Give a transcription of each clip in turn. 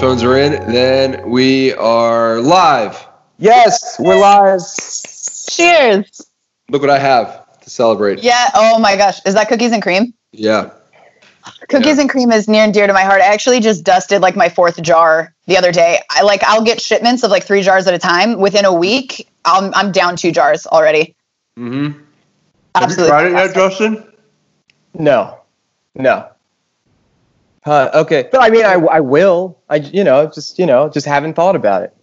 headphones are in, then we are live. Yes, we're live. Cheers. Look what I have to celebrate. Yeah. Oh my gosh. Is that cookies and cream? Yeah. Cookies Yeah. and cream is near and dear to my heart. I actually just dusted like my fourth jar the other day. I like I'll get shipments of like three jars at a time. Within a week, I'm I'm down two jars already. Mm-hmm. Absolutely. Have you tried it yet. Justin? No, no. Uh, okay, but I mean, I, I will. I you know just you know just haven't thought about it.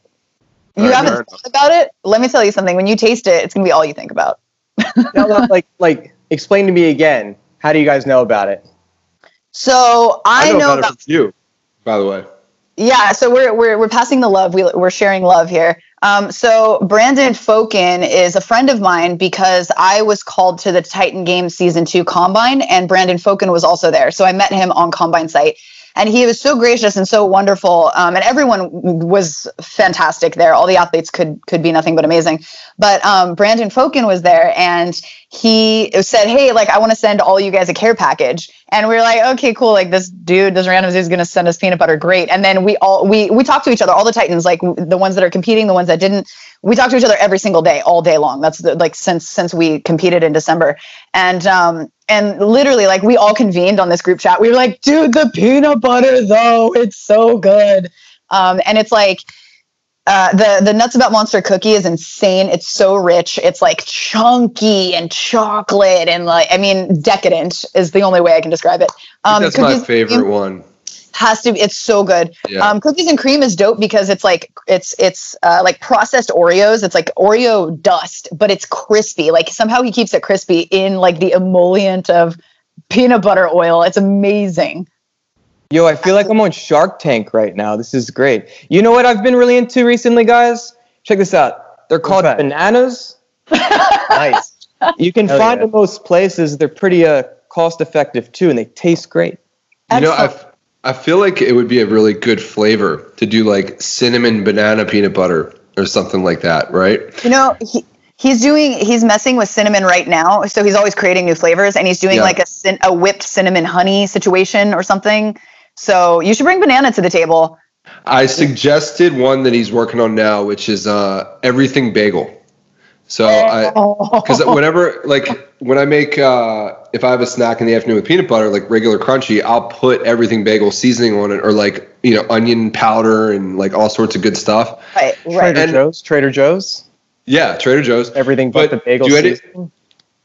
You Alright, haven't fair thought about it? Let me tell you something. When you taste it, it's gonna be all you think about. No, no, like like explain to me again. How do you guys know about it? So I, know, about, about it from you, by the way. Yeah, so we're we're we're passing the love. We we're sharing love here. Um, so Brandon Fokin is a friend of mine because I was called to the Titan Games season two combine, and Brandon Fokin was also there. So I met him on combine site, and he was so gracious and so wonderful. Um, and everyone was fantastic there. All the athletes could could be nothing but amazing. But um, Brandon Fokin was there, and he said, "Hey, like I want to send all you guys a care package." And we were like, "Okay, cool. Like this dude, this random dude is going to send us peanut butter. Great." And then we all we we talk to each other, all the Titans, like the ones that are competing, the ones that didn't. We talk to each other every single day, all day long. That's the, like since since we competed in December, and um and literally like we all convened on this group chat. We were like, "Dude, the peanut butter though, it's so good." Um, and it's like uh, the the nuts about monster cookie is insane. It's so rich. It's like chunky and chocolate and like I mean decadent is the only way I can describe it. Think that's my Um, cookies favorite one. Has to. be It's so good. Yeah. Um, cookies and cream is dope because it's like it's it's uh, like processed Oreos. It's like Oreo dust, but it's crispy. Like somehow he keeps it crispy in like the emollient of peanut butter oil. It's amazing. Yo, I feel like I'm on Shark Tank right now. This is great. You know what I've been really into recently, guys? Check this out. They're called that? bananas. nice. You can Hell find yeah. in most places. They're pretty uh, cost effective too, and they taste great. You know, I, Excellent. f- I feel like it would be a really good flavor to do like cinnamon banana peanut butter or something like that, right? You know, he, he's doing he's messing with cinnamon right now, so he's always creating new flavors, and he's doing Yeah. like a a whipped cinnamon honey situation or something. So you should bring banana to the table. I suggested one that he's working on now, which is uh, everything bagel. So I, because whenever like when I make uh, if I have a snack in the afternoon with peanut butter, like regular crunchy, I'll put everything bagel seasoning on it, or like you know onion powder and like all sorts of good stuff. right, right. Trader And- Joe's. Trader Joe's. Yeah, Trader Joe's. Everything but, But the bagel do you seasoning.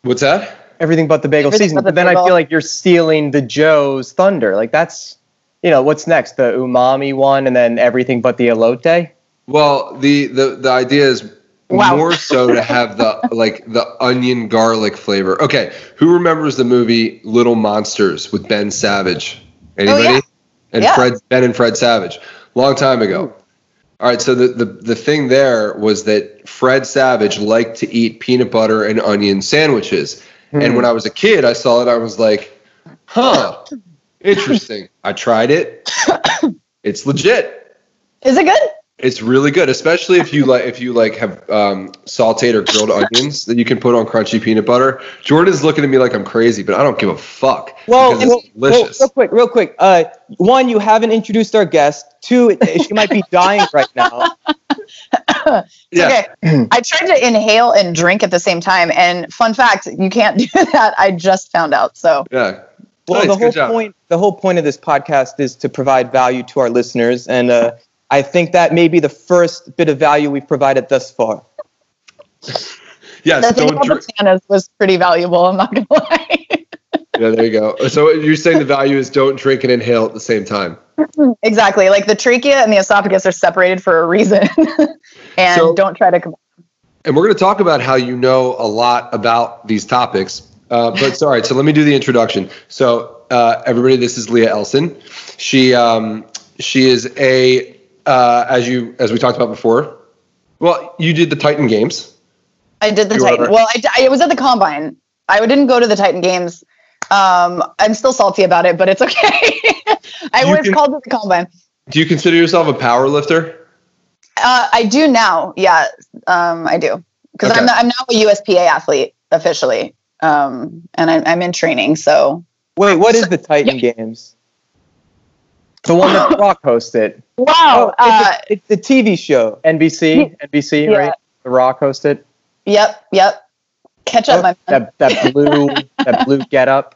What's that? Everything but the bagel Everything seasoning. but the But then I feel like you're stealing the Joe's thunder. Like that's, you know, what's next? The umami one, and then everything but the elote. Well, the the the idea is Wow. more so to have the like the onion garlic flavor. Okay, who remembers the movie Little Monsters with Ben Savage? Oh, Anybody? yeah. And Yeah. Fred Ben and Fred Savage, long time ago. All right, so the, the the thing there was that Fred Savage liked to eat peanut butter and onion sandwiches. And hmm. when I was a kid, I saw it. I was like, "Huh, interesting." I tried it. It's legit. Is it good? It's really good, especially if you like if you like have um, sautéed or grilled onions that you can put on crunchy peanut butter. Jordan's looking at me like I'm crazy, but I don't give a fuck. Well, because well, it's well, delicious. real quick, real quick. Uh, one, you haven't introduced our guest. Two, she might be dying right now. yeah, Okay. I tried to inhale and drink at the same time, and fun fact, you can't do that. I just found out. So yeah. Well, Nice, the whole point, the whole point of this podcast is to provide value to our listeners, and uh, I think that may be the first bit of value we've provided thus far. Yes, the thing don't about drink. bananas was pretty valuable. I'm not gonna lie. Yeah, there you go. So you're saying the value is don't drink and inhale at the same time. exactly. Like the trachea and the esophagus are separated for a reason, and So- don't try to. com- And we're going to talk about how you know a lot about these topics. Uh, but so, all right, so let me do the introduction. So, uh, everybody, this is Leah Elson. She um, she is a uh, as you as we talked about before. Well, you did the Titan Games. I did the You Titan. are- Well, I, I was at the combine. I didn't go to the Titan games. Um, I'm still salty about it, but it's okay. I was can- called to the combine. Do you consider yourself a power lifter? Uh, I do now. Yeah, um, I do because Okay. I'm I'm now a USPA athlete officially, um, and I'm I'm in training. So Wait, what is the Titan Games? The one that Rock hosted. Wow. Oh, uh, it's, a, it's, a, TV show. NBC. NBC, yeah. right? The Rock hosted. Yep. Yep. Catch up, oh, my That, that blue, that blue get up.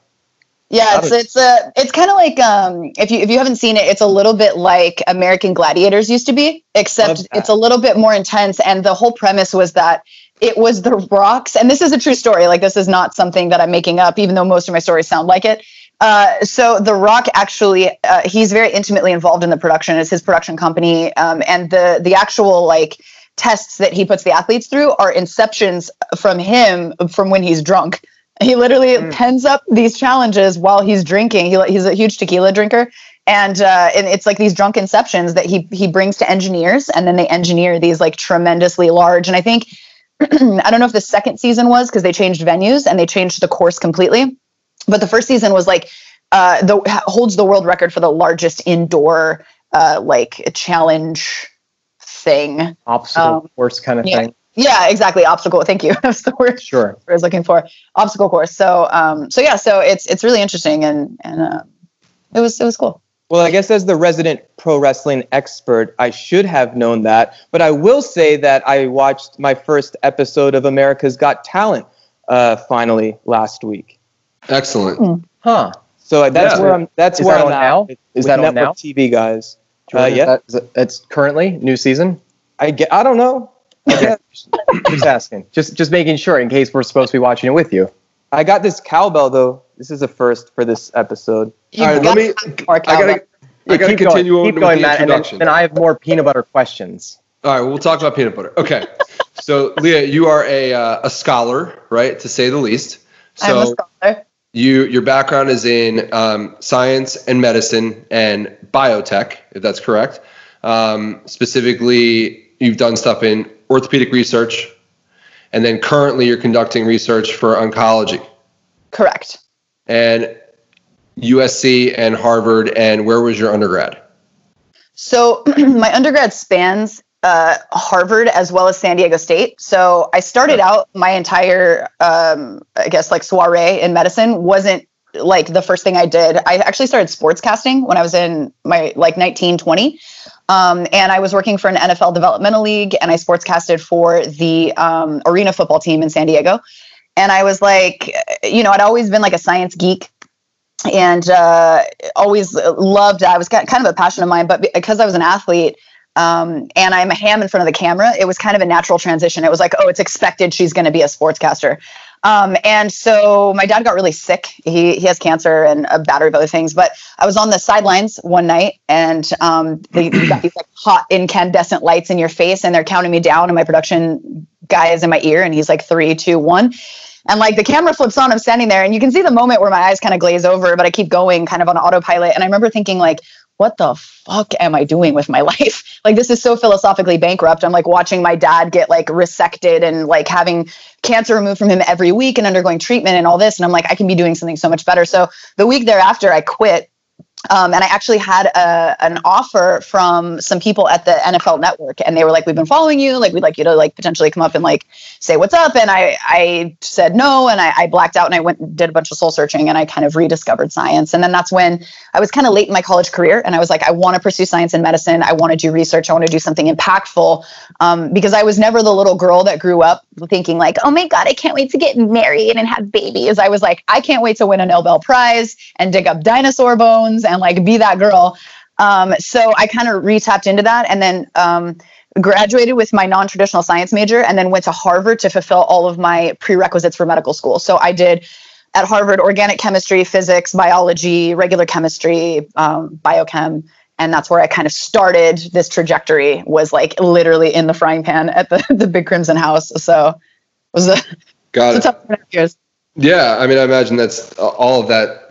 Yeah, it's it's a it's kind of like um if you if you haven't seen it, it's a little bit like American Gladiators used to be, except it's a little bit more intense. And the whole premise was that it was the rocks, and this is a true story. Like this is not something that I'm making up, even though most of my stories sound like it. Uh, so the Rock actually, uh, he's very intimately involved in the production. It's his production company, um, and the the actual like tests that he puts the athletes through are inceptions from him from when he's drunk. He literally mm. pens up these challenges while he's drinking. He, he's a huge tequila drinker, and uh, and it's like these drunk inceptions that he he brings to engineers, and then they engineer these like tremendously large. And I think I don't know if the second season was because they changed venues and they changed the course completely, but the first season was like uh, the holds the world record for the largest indoor uh, like challenge thing. Obstacle um, course kind of yeah. thing. Yeah, exactly. Obstacle. Thank you. That's the word. Sure. I was looking for obstacle course. So, um, so yeah, so it's it's really interesting and and uh, it was it was cool. Well, I guess as the resident pro wrestling expert, I should have known that. But I will say that I watched my first episode of America's Got Talent uh, finally last week. Excellent. Mm. Huh. So that's yeah. where I'm. That's Is where that I'm now. Is that on now? TV guys. Uh, yeah, it's currently new season. I get. I don't know. Okay. just asking. Just just making sure in case we're supposed to be watching it with you. I got this cowbell though. This is a first for this episode. You All right, let me. I gotta. I gotta continue going, keep going, Matt, and then, then I have more peanut butter questions. All right, we'll talk about peanut butter. Okay, so Leah, you are a uh, a scholar, right, to say the least. So I'm a scholar. You your background is in um, science and medicine and biotech, if that's correct. Um, specifically, you've done stuff in orthopedic research, and then currently you're conducting research for oncology. Correct. And USC and Harvard, and where was your undergrad? So my undergrad spans uh, Harvard as well as San Diego State. So I started out my entire, um, I guess, like soiree in medicine wasn't like the first thing I did. I actually started sportscasting when I was in my like 19, 20. Um, and I was working for an NFL developmental league and I sportscasted for the um, arena football team in San Diego. And I was like, you know, I'd always been like a science geek and uh, always loved, I was kind of a passion of mine, but because I was an athlete, um, and I'm a ham in front of the camera, it was kind of a natural transition. It was like, oh, it's expected she's going to be a sportscaster. Um, and so my dad got really sick. He, he has cancer and a battery of other things. But I was on the sidelines one night and um, they, got these like hot incandescent lights in your face and they're counting me down. And my production guy is in my ear and he's like, three, two, one. And like the camera flips on, I'm standing there and you can see the moment where my eyes kind of glaze over, but I keep going kind of on autopilot. And I remember thinking, like, what the fuck am I doing with my life? like this is so philosophically bankrupt. I'm like watching my dad get like resected and like having cancer removed from him every week and undergoing treatment and all this. And I'm like, I can be doing something so much better. So the week thereafter, I quit um, and I actually had a, an offer from some people at the NFL Network, and they were like, "We've been following you. Like, we'd like you to like potentially come up and like say what's up." And I I said no, and I, I blacked out, and I went and did a bunch of soul searching, and I kind of rediscovered science. And then that's when I was kind of late in my college career, and I was like, I want to pursue science and medicine. I want to do research. I want to do something impactful, um, because I was never the little girl that grew up thinking like, "Oh my God, I can't wait to get married and have babies." I was like, I can't wait to win a Nobel Prize and dig up dinosaur bones and like be that girl. Um, so I kind of re-tapped into that and then um, graduated with my non-traditional science major and then went to Harvard to fulfill all of my prerequisites for medical school. So I did at Harvard organic chemistry, physics, biology, regular chemistry, um, biochem, and that's where I kind of started this trajectory. Was like literally in the frying pan at the the Big Crimson House. So it was a got it. Years. Yeah, I mean, I imagine that's all of that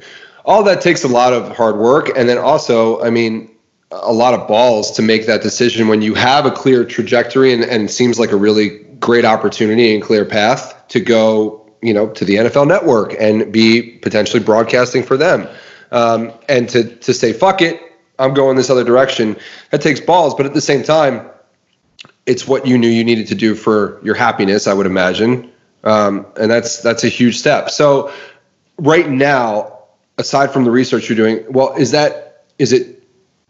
all that takes a lot of hard work and then also i mean a lot of balls to make that decision when you have a clear trajectory and, and seems like a really great opportunity and clear path to go you know to the nfl network and be potentially broadcasting for them. Um, and to to say fuck it i'm going this other direction that takes balls but at the same time it's what you knew you needed to do for your happiness i would imagine. Um, and that's that's a huge step. So right now aside from the research you're doing, well, is that is it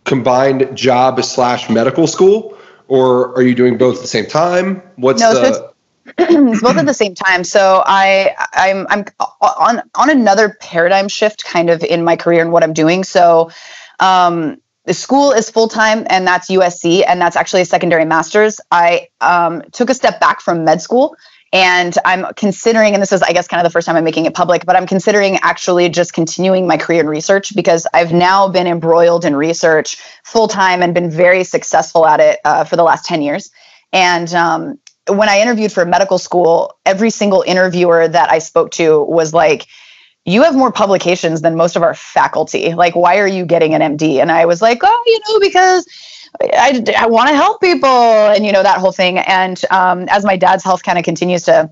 combined job slash medical school, or are you doing both at the same time? What's no, the so it's both at the same time. So I I'm I'm on on another paradigm shift kind of in my career and what I'm doing. So um the school is full time and that's USC and that's actually a secondary master's. I um, took a step back from med school and I'm considering, and this is, I guess, kind of the first time I'm making it public, but I'm considering actually just continuing my career in research because I've now been embroiled in research full time and been very successful at it uh, for the last 10 years. And um, when I interviewed for medical school, every single interviewer that I spoke to was like, you have more publications than most of our faculty. Like, why are you getting an MD? And I was like, oh, you know, because I, I want to help people and, you know, that whole thing. And um, as my dad's health kind of continues to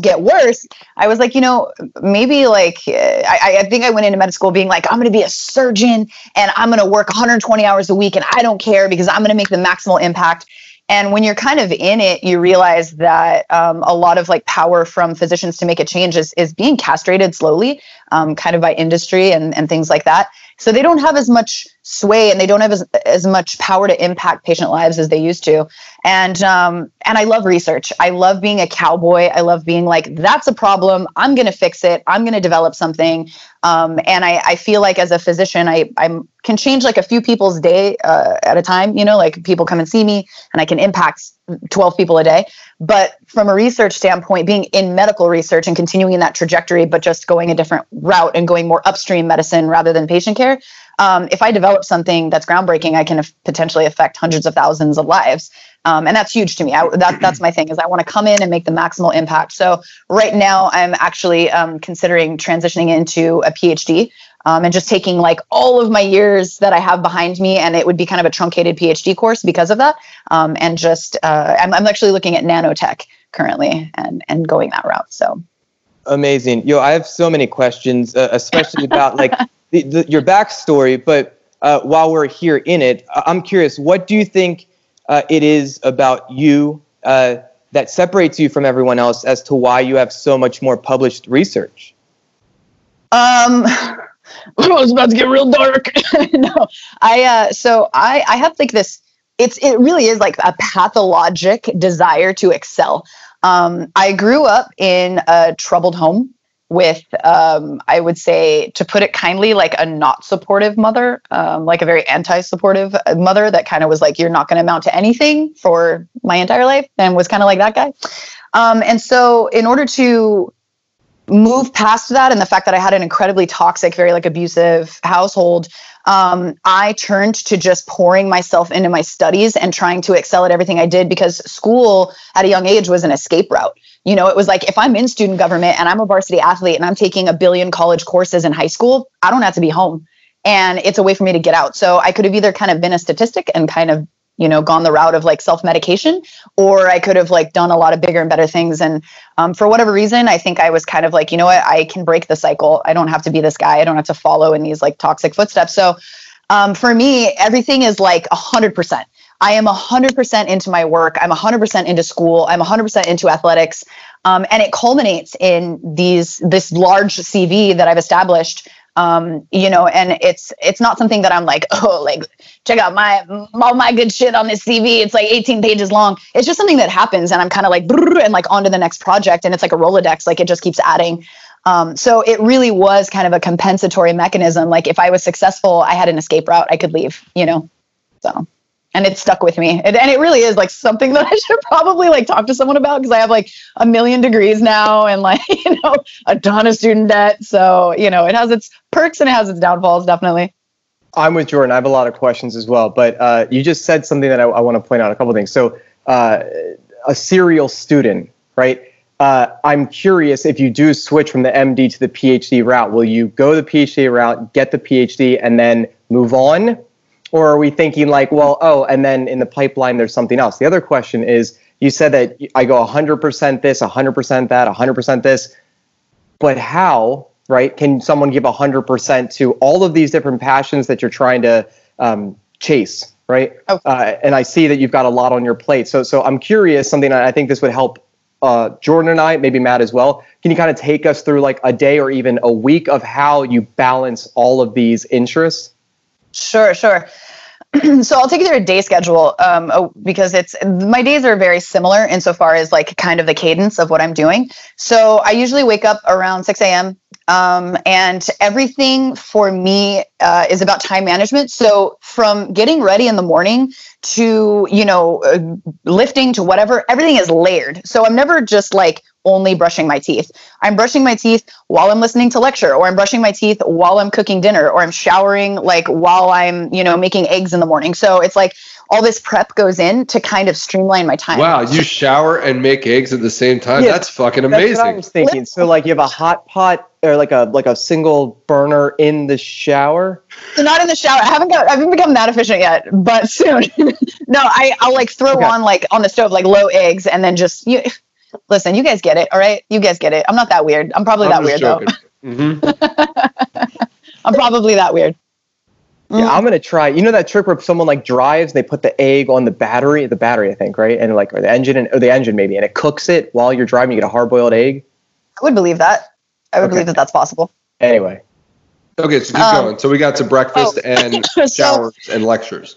get worse, I was like, you know, maybe like I, I think I went into med school being like, I'm going to be a surgeon and I'm going to work 120 hours a week and I don't care because I'm going to make the maximal impact. And when you're kind of in it, you realize that um, a lot of like power from physicians to make a change is, is being castrated slowly, um, kind of by industry and, and things like that. So they don't have as much sway and they don't have as, as much power to impact patient lives as they used to. And um, and I love research. I love being a cowboy. I love being like, that's a problem. I'm going to fix it. I'm going to develop something. Um, and I, I feel like as a physician, I I can change like a few people's day uh, at a time. You know, like people come and see me, and I can impact 12 people a day. But from a research standpoint, being in medical research and continuing in that trajectory, but just going a different route and going more upstream medicine rather than patient care, um, if I develop something that's groundbreaking, I can potentially affect hundreds of thousands of lives. Um, and that's huge to me. I, that, that's my thing is I want to come in and make the maximal impact. So right now I'm actually um, considering transitioning into a PhD um, and just taking like all of my years that I have behind me, and it would be kind of a truncated PhD course because of that. Um, and just uh, I'm, I'm actually looking at nanotech currently and and going that route. So amazing, yo! I have so many questions, uh, especially about like the, the, your backstory. But uh, while we're here in it, I'm curious, what do you think uh, it is about you? Uh, that separates you from everyone else as to why you have so much more published research? Um, oh, it's about to get real dark. no, I uh, so I I have like this. It's it really is like a pathologic desire to excel. Um, I grew up in a troubled home with um, I would say to put it kindly, like a not supportive mother, um, like a very anti-supportive mother that kind of was like, "You're not going to amount to anything for my entire life," and was kind of like that guy. Um, and so, in order to move past that and the fact that I had an incredibly toxic, very like abusive household, um, I turned to just pouring myself into my studies and trying to excel at everything I did because school at a young age was an escape route. You know, it was like if I'm in student government and I'm a varsity athlete and I'm taking a billion college courses in high school, I don't have to be home. And it's a way for me to get out. So I could have either kind of been a statistic and kind of you know gone the route of like self-medication or i could have like done a lot of bigger and better things. And um, for whatever reason i think i was kind of like you know what? I can break the cycle. I don't have to be this guy. I don't have to follow in these like toxic footsteps. So um, for me everything is like 100% i am 100% into my work. I'm 100% into school. I'm 100% into athletics. Um, and it culminates in these this large cv that i've established um, you know, and it's it's not something that I'm like, oh, like check out my all my good shit on this CV. It's like 18 pages long. It's just something that happens, and I'm kind of like and like on to the next project, and it's like a Rolodex, like it just keeps adding. Um, so it really was kind of a compensatory mechanism. Like if I was successful, I had an escape route. I could leave, you know. So and it stuck with me. and it really is like something that I should probably like talk to someone about because I have like a million degrees now and like, you know, a ton of student debt. So, you know, it has its perks and it has its downfalls, definitely. I'm with Jordan. I have a lot of questions as well, but uh, you just said something that I, I want to point out a couple things. So, uh, a serial student, right? Uh, I'm curious if you do switch from the MD to the PhD route, will you go the PhD route, get the PhD, and then move on? Or are we thinking like, well, oh, and then in the pipeline, there's something else? The other question is you said that I go 100% this, 100% that, 100% this, but how, right? Can someone give 100% to all of these different passions that you're trying to um, chase, right? Okay. Uh, and I see that you've got a lot on your plate. So, so I'm curious, something I think this would help uh, Jordan and I, maybe Matt as well. Can you kind of take us through like a day or even a week of how you balance all of these interests? Sure, sure. so I'll take you through a day schedule um, because it's my days are very similar insofar as like kind of the cadence of what I'm doing. So I usually wake up around 6 a.m. Um, and everything for me uh, is about time management. So from getting ready in the morning to you know uh, lifting to whatever, everything is layered. So I'm never just like only brushing my teeth. I'm brushing my teeth while I'm listening to lecture, or I'm brushing my teeth while I'm cooking dinner, or I'm showering like while I'm, you know, making eggs in the morning. So it's like all this prep goes in to kind of streamline my time. Wow, you shower and make eggs at the same time. Yeah, that's fucking amazing. That's what I was thinking. So like you have a hot pot or like a like a single burner in the shower. So not in the shower. I haven't got I haven't become that efficient yet, but soon. no, I I'll like throw okay. on like on the stove like low eggs and then just you listen, you guys get it, all right? You guys get it. I'm not that weird. I'm probably I'm that weird joking. though. Mm-hmm. I'm probably that weird. Yeah, mm. I'm gonna try. You know that trick where someone like drives, they put the egg on the battery, the battery, I think, right, and like or the engine, and, or the engine maybe, and it cooks it while you're driving. You get a hard-boiled egg. I would believe that. I would okay. believe that that's possible. Anyway. Okay, so keep um, going. So we got to breakfast oh. and showers so, and lectures.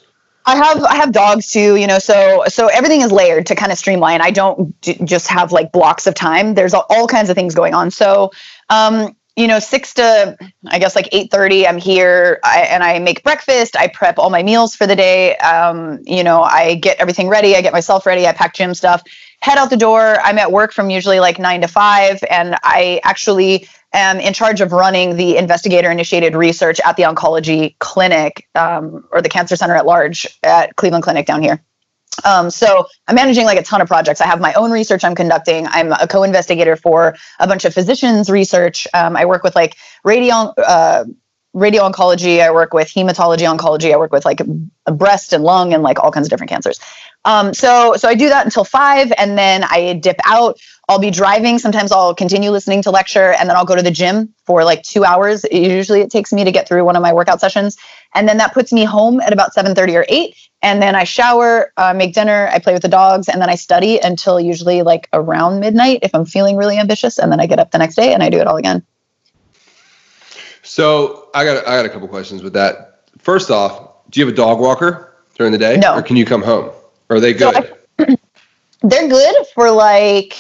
I have I have dogs too, you know, so so everything is layered to kind of streamline. I don't d- just have like blocks of time. There's all, all kinds of things going on. So, um, you know, six to I guess like eight thirty, I'm here, I, and I make breakfast. I prep all my meals for the day. Um, you know, I get everything ready. I get myself ready. I pack gym stuff. Head out the door. I'm at work from usually like nine to five, and I actually am in charge of running the investigator initiated research at the oncology clinic um, or the cancer center at large at Cleveland Clinic down here. Um, so I'm managing like a ton of projects. I have my own research I'm conducting. I'm a co-investigator for a bunch of physicians' research. Um, I work with like radio, uh, radio oncology. I work with hematology oncology. I work with like breast and lung and like all kinds of different cancers. Um, so so I do that until five, and then I dip out. I'll be driving. Sometimes I'll continue listening to lecture, and then I'll go to the gym for like two hours. Usually, it takes me to get through one of my workout sessions, and then that puts me home at about seven thirty or eight. And then I shower, uh, make dinner, I play with the dogs, and then I study until usually like around midnight if I'm feeling really ambitious, and then I get up the next day and I do it all again. So I got I got a couple questions with that. First off, do you have a dog walker during the day? No. Or can you come home? Or are they good? So I, they're good for like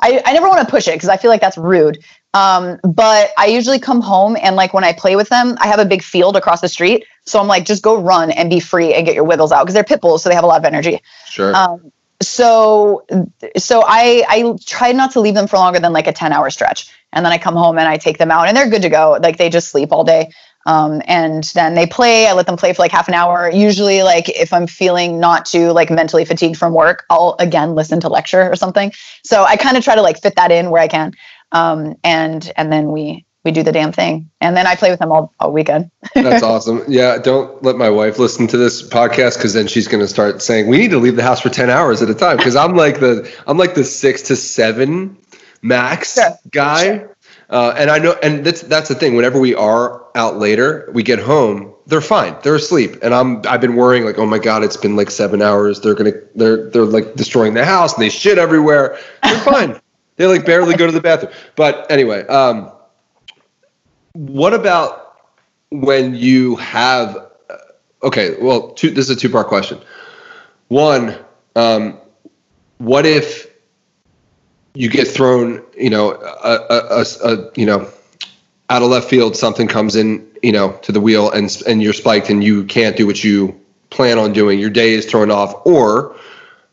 I, I never want to push it because I feel like that's rude. Um, but I usually come home and like when I play with them, I have a big field across the street. So I'm like, just go run and be free and get your wiggles out because they're pit bulls, so they have a lot of energy. Sure. Um, so so I I try not to leave them for longer than like a 10 hour stretch. And then I come home and I take them out and they're good to go. Like they just sleep all day. Um, and then they play. I let them play for like half an hour. Usually, like if I'm feeling not too like mentally fatigued from work, I'll again listen to lecture or something. So I kind of try to like fit that in where I can. Um, and and then we we do the damn thing, and then I play with them all, all weekend. That's awesome. Yeah, don't let my wife listen to this podcast because then she's going to start saying we need to leave the house for ten hours at a time. Because I'm like the I'm like the six to seven max sure. guy. Sure. Uh, and I know, and that's that's the thing. Whenever we are out later, we get home, they're fine, they're asleep, and I'm I've been worrying like, oh my god, it's been like seven hours. They're gonna they're they're like destroying the house and they shit everywhere. They're fine. they like barely go to the bathroom. But anyway, um, what about when you have? Uh, okay, well, two, this is a two part question. One, um, what if you get thrown, you know, a, a, a, you know, out of left field, something comes in, you know, to the wheel and and you're spiked and you can't do what you plan on doing. Your day is thrown off. Or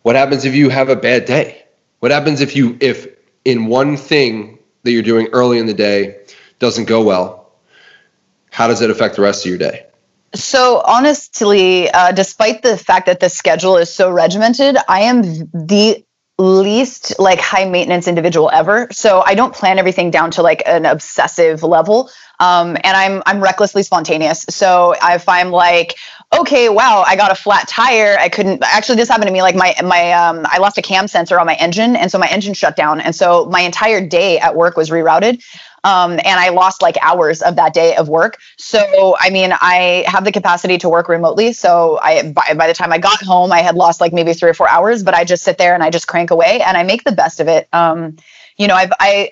what happens if you have a bad day? What happens if you if in one thing that you're doing early in the day doesn't go well? How does it affect the rest of your day? So honestly, uh, despite the fact that the schedule is so regimented, I am the least like high maintenance individual ever. So I don't plan everything down to like an obsessive level. Um, and I'm I'm recklessly spontaneous. So if I'm like, okay, wow, I got a flat tire, I couldn't actually this happened to me. Like my my um, I lost a cam sensor on my engine, and so my engine shut down, and so my entire day at work was rerouted. Um, and I lost like hours of that day of work. So, I mean, I have the capacity to work remotely. So, I by, by the time I got home, I had lost like maybe three or four hours. But I just sit there and I just crank away, and I make the best of it. Um, you know, I've I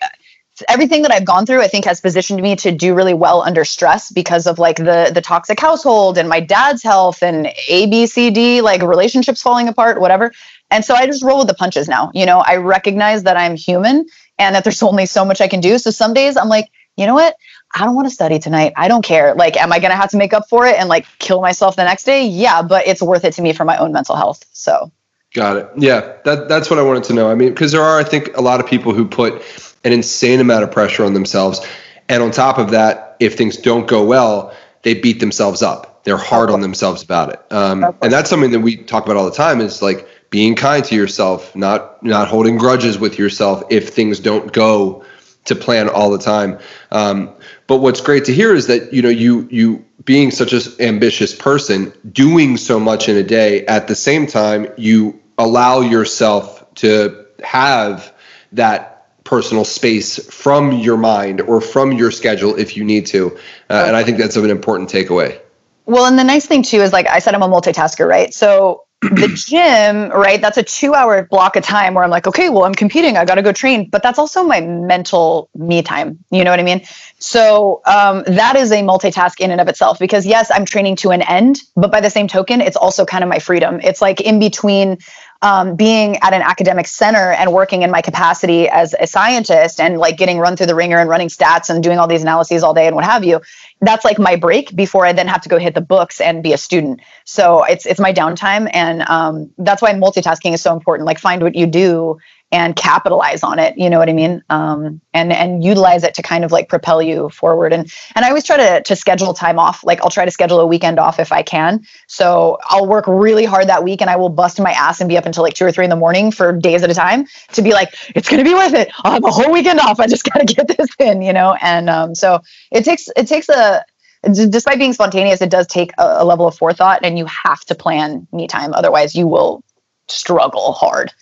everything that I've gone through, I think has positioned me to do really well under stress because of like the the toxic household and my dad's health and A B C D like relationships falling apart, whatever. And so I just roll with the punches now. You know, I recognize that I'm human and that there's only so much I can do. So some days I'm like, you know what? I don't want to study tonight. I don't care. Like, am I going to have to make up for it and like kill myself the next day? Yeah, but it's worth it to me for my own mental health. So, got it. Yeah, that that's what I wanted to know. I mean, because there are, I think, a lot of people who put an insane amount of pressure on themselves, and on top of that, if things don't go well, they beat themselves up. They're hard on themselves about it, um, and that's something that we talk about all the time. Is like being kind to yourself, not not holding grudges with yourself if things don't go to plan all the time. Um, but what's great to hear is that you know you you being such an ambitious person, doing so much in a day, at the same time you allow yourself to have that personal space from your mind or from your schedule if you need to. Uh, and I think that's an important takeaway. Well, and the nice thing too is like I said, I'm a multitasker, right? So the gym, right? That's a two hour block of time where I'm like, okay, well, I'm competing. I got to go train. But that's also my mental me time. You know what I mean? So um, that is a multitask in and of itself because, yes, I'm training to an end. But by the same token, it's also kind of my freedom. It's like in between um, being at an academic center and working in my capacity as a scientist and like getting run through the wringer and running stats and doing all these analyses all day and what have you that's like my break before I then have to go hit the books and be a student. So it's it's my downtime, and um, that's why multitasking is so important. Like find what you do and capitalize on it. You know what I mean? Um, and and utilize it to kind of like propel you forward. And and I always try to to schedule time off. Like I'll try to schedule a weekend off if I can. So I'll work really hard that week, and I will bust my ass and be up until like two or three in the morning for days at a time to be like, it's gonna be worth it. I'll have a whole weekend off. I just gotta get this in. You know. And um, so it takes it takes a despite being spontaneous, it does take a, a level of forethought, and you have to plan me time. Otherwise, you will struggle hard.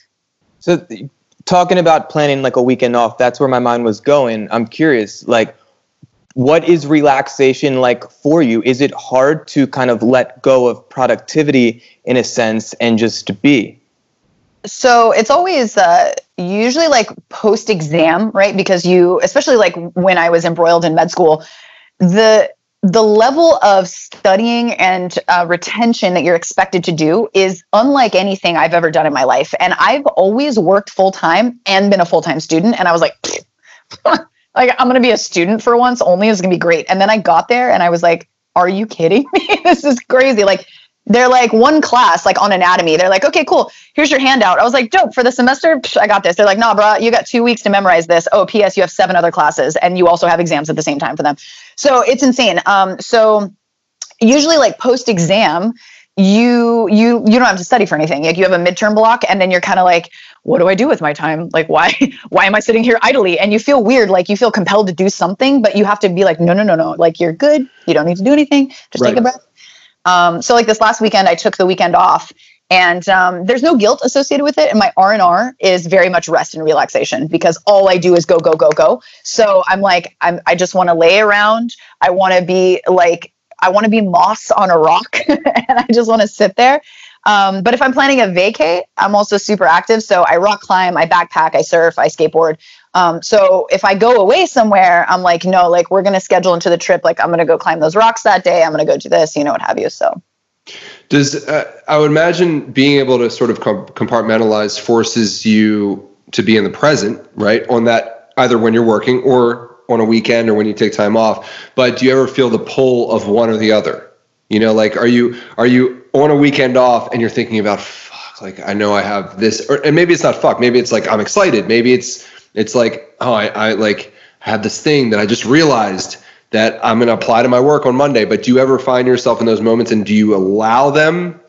So talking about planning like a weekend off, that's where my mind was going. I'm curious, like, what is relaxation like for you? Is it hard to kind of let go of productivity in a sense and just be? So it's always uh, usually like post exam, right? Because you, especially like when I was embroiled in med school, the the level of studying and uh, retention that you're expected to do is unlike anything I've ever done in my life. And I've always worked full time and been a full time student. And I was like, like I'm going to be a student for once only is going to be great. And then I got there and I was like, are you kidding me? this is crazy. Like they're like one class like on anatomy they're like okay cool here's your handout i was like dope for the semester Psh, i got this they're like nah bro, you got two weeks to memorize this oh ps you have seven other classes and you also have exams at the same time for them so it's insane. Um so usually like post exam you you you don't have to study for anything. Like you have a midterm block and then you're kind of like what do i do with my time? Like why why am i sitting here idly? And you feel weird like you feel compelled to do something but you have to be like no no no no. Like you're good. You don't need to do anything. Just right. take a breath. Um, so like this last weekend, I took the weekend off and um, there's no guilt associated with it and my r&r is very much rest and relaxation because all i do is go go go go so i'm like I'm, i just want to lay around i want to be like i want to be moss on a rock and i just want to sit there um, but if i'm planning a vacay i'm also super active so i rock climb i backpack i surf i skateboard um, so if I go away somewhere, I'm like, no, like we're going to schedule into the trip. Like I'm going to go climb those rocks that day. I'm going to go do this, you know, what have you. So. Does uh, I would imagine being able to sort of compartmentalize forces you to be in the present, right? On that either when you're working or on a weekend or when you take time off. But do you ever feel the pull of one or the other? You know, like are you are you on a weekend off and you're thinking about fuck, like I know I have this, or and maybe it's not fuck, maybe it's like I'm excited, maybe it's it's like, oh, I, I like had this thing that I just realized that I'm going to apply to my work on Monday. But do you ever find yourself in those moments and do you allow them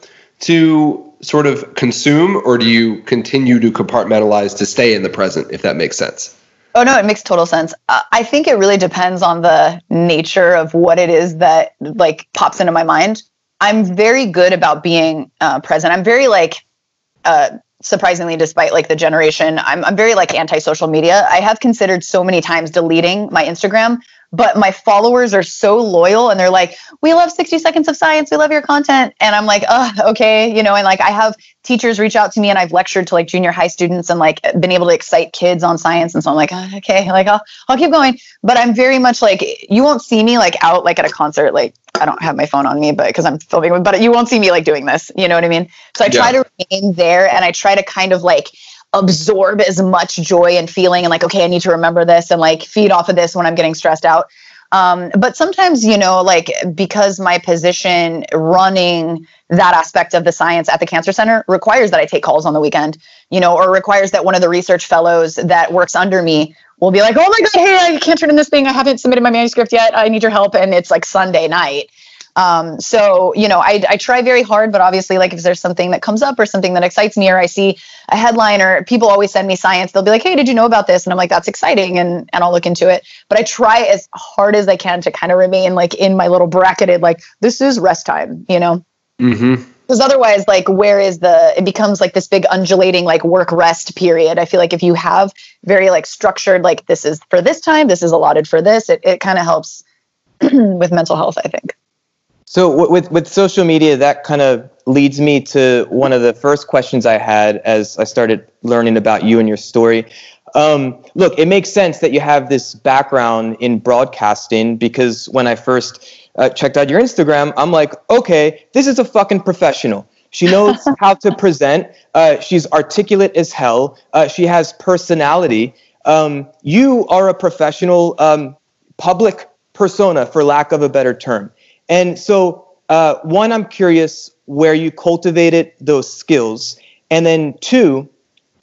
to sort of consume or do you continue to compartmentalize to stay in the present, if that makes sense? Oh, no, it makes total sense. Uh, I think it really depends on the nature of what it is that like pops into my mind. I'm very good about being uh, present. I'm very like, uh, surprisingly despite like the generation i'm, I'm very like anti-social media i have considered so many times deleting my instagram but my followers are so loyal and they're like, we love 60 seconds of science. We love your content. And I'm like, oh, okay. You know, and like I have teachers reach out to me and I've lectured to like junior high students and like been able to excite kids on science. And so I'm like, oh, okay, like I'll, I'll keep going. But I'm very much like, you won't see me like out like at a concert. Like I don't have my phone on me, but because I'm filming, but you won't see me like doing this. You know what I mean? So I try yeah. to remain there and I try to kind of like, absorb as much joy and feeling and like okay i need to remember this and like feed off of this when i'm getting stressed out. Um, but sometimes you know like because my position running that aspect of the science at the cancer center requires that i take calls on the weekend you know or requires that one of the research fellows that works under me will be like oh my god hey i can't turn in this thing. I haven't submitted my manuscript yet. I need your help. And it's like sunday night um, so, you know, I, I try very hard, but obviously, like if there's something that comes up or something that excites me, or I see a headline, or people always send me science, they'll be like, "Hey, did you know about this?" And I'm like, "That's exciting," and and I'll look into it. But I try as hard as I can to kind of remain like in my little bracketed, like this is rest time, you know. Mm-hmm because otherwise like where is the it becomes like this big undulating like work rest period i feel like if you have very like structured like this is for this time this is allotted for this it, it kind of helps with mental health i think so with with social media, that kind of leads me to one of the first questions I had as I started learning about you and your story. Um, look, it makes sense that you have this background in broadcasting because when I first uh, checked out your Instagram, I'm like, okay, this is a fucking professional. She knows how to present. Uh, she's articulate as hell. Uh, she has personality. Um, you are a professional um, public persona, for lack of a better term. And so, uh, one, I'm curious where you cultivated those skills. And then, two,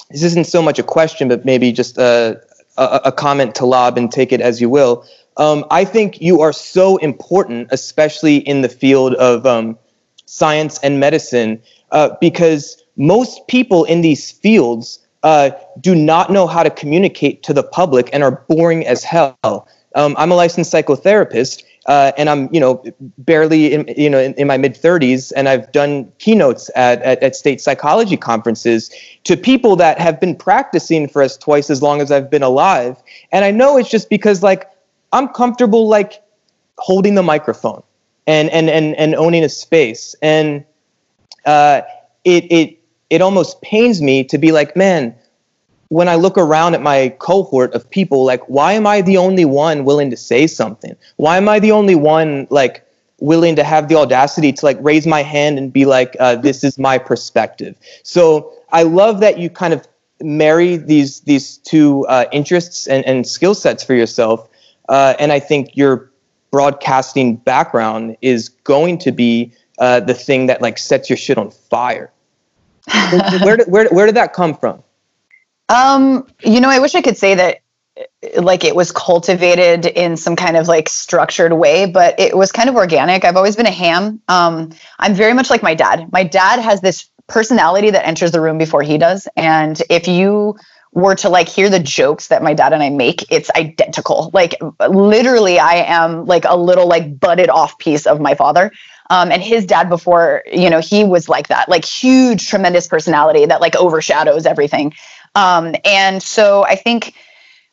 this isn't so much a question, but maybe just a, a, a comment to lob and take it as you will. Um, I think you are so important, especially in the field of um, science and medicine, uh, because most people in these fields uh, do not know how to communicate to the public and are boring as hell. Um, I'm a licensed psychotherapist, uh, and I'm, you know, barely in, you know, in, in my mid 30s, and I've done keynotes at, at, at state psychology conferences to people that have been practicing for us twice as long as I've been alive. And I know it's just because, like, I'm comfortable, like, holding the microphone and and and and owning a space, and uh, it it it almost pains me to be like, man when I look around at my cohort of people, like, why am I the only one willing to say something? Why am I the only one like willing to have the audacity to like raise my hand and be like, uh, this is my perspective? So I love that you kind of marry these these two uh, interests and, and skill sets for yourself. Uh, and I think your broadcasting background is going to be uh, the thing that like sets your shit on fire. where, did, where, where did that come from? Um, you know, I wish I could say that like it was cultivated in some kind of like structured way, but it was kind of organic. I've always been a ham. Um, I'm very much like my dad. My dad has this personality that enters the room before he does. And if you were to like hear the jokes that my dad and I make, it's identical. Like literally, I am like a little like butted off piece of my father. Um, and his dad before, you know, he was like that, like huge, tremendous personality that like overshadows everything. Um, and so I think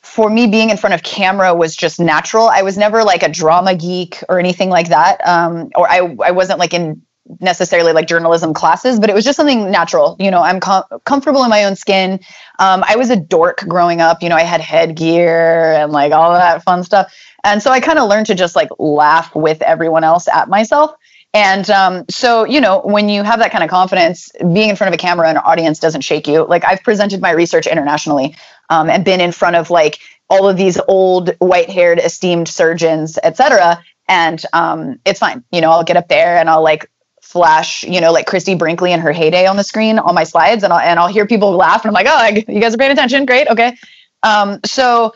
for me, being in front of camera was just natural. I was never like a drama geek or anything like that. Um, or I, I wasn't like in necessarily like journalism classes, but it was just something natural. You know, I'm com- comfortable in my own skin. Um, I was a dork growing up. You know, I had headgear and like all that fun stuff. And so I kind of learned to just like laugh with everyone else at myself. And um, so, you know, when you have that kind of confidence, being in front of a camera and an audience doesn't shake you. Like I've presented my research internationally um, and been in front of like all of these old white-haired esteemed surgeons, et cetera. And um, it's fine. You know, I'll get up there and I'll like flash, you know, like Christie Brinkley in her heyday on the screen on my slides, and I'll and I'll hear people laugh, and I'm like, oh, you guys are paying attention, great, okay. Um, so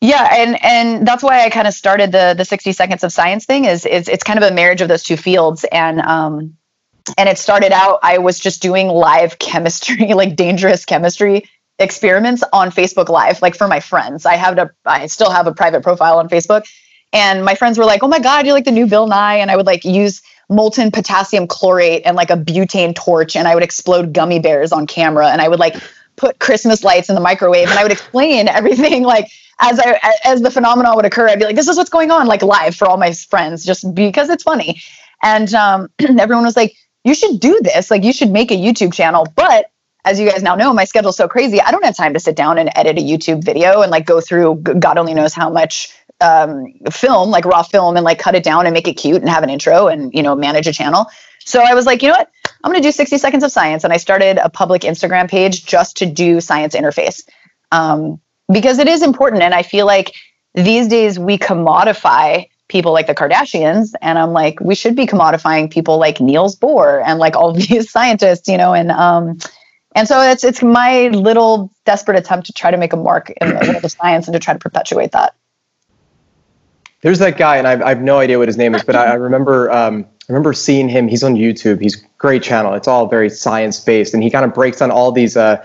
yeah and and that's why i kind of started the the 60 seconds of science thing is is it's kind of a marriage of those two fields. And um and it started out i was just doing live chemistry like dangerous chemistry experiments on facebook live like for my friends. I have a i still have a private profile on facebook. And my friends were like oh my god you're like the new bill nye. And i would like use molten potassium chlorate and like a butane torch and i would explode gummy bears on camera. And i would like put Christmas lights in the microwave and I would explain everything like as I as the phenomenon would occur, I'd be like, "This is what's going on," like live for all my friends, just because it's funny. And um, everyone was like, "You should do this. Like, you should make a YouTube channel." But as you guys now know, my schedule's so crazy. I don't have time to sit down and edit a YouTube video and like go through God only knows how much um, film, like raw film, and like cut it down and make it cute and have an intro and you know manage a channel. So I was like, you know what? I'm going to do 60 seconds of science, and I started a public Instagram page just to do science interface. Um, because it is important. And I feel like these days we commodify people like the Kardashians. And I'm like, we should be commodifying people like Niels Bohr and like all these scientists, you know, and um and so it's it's my little desperate attempt to try to make a mark in the world of science and to try to perpetuate that. There's that guy, and I've, I've no idea what his name is, but I, I remember um, I remember seeing him. He's on YouTube. He's great channel. It's all very science based, and he kind of breaks on all these uh,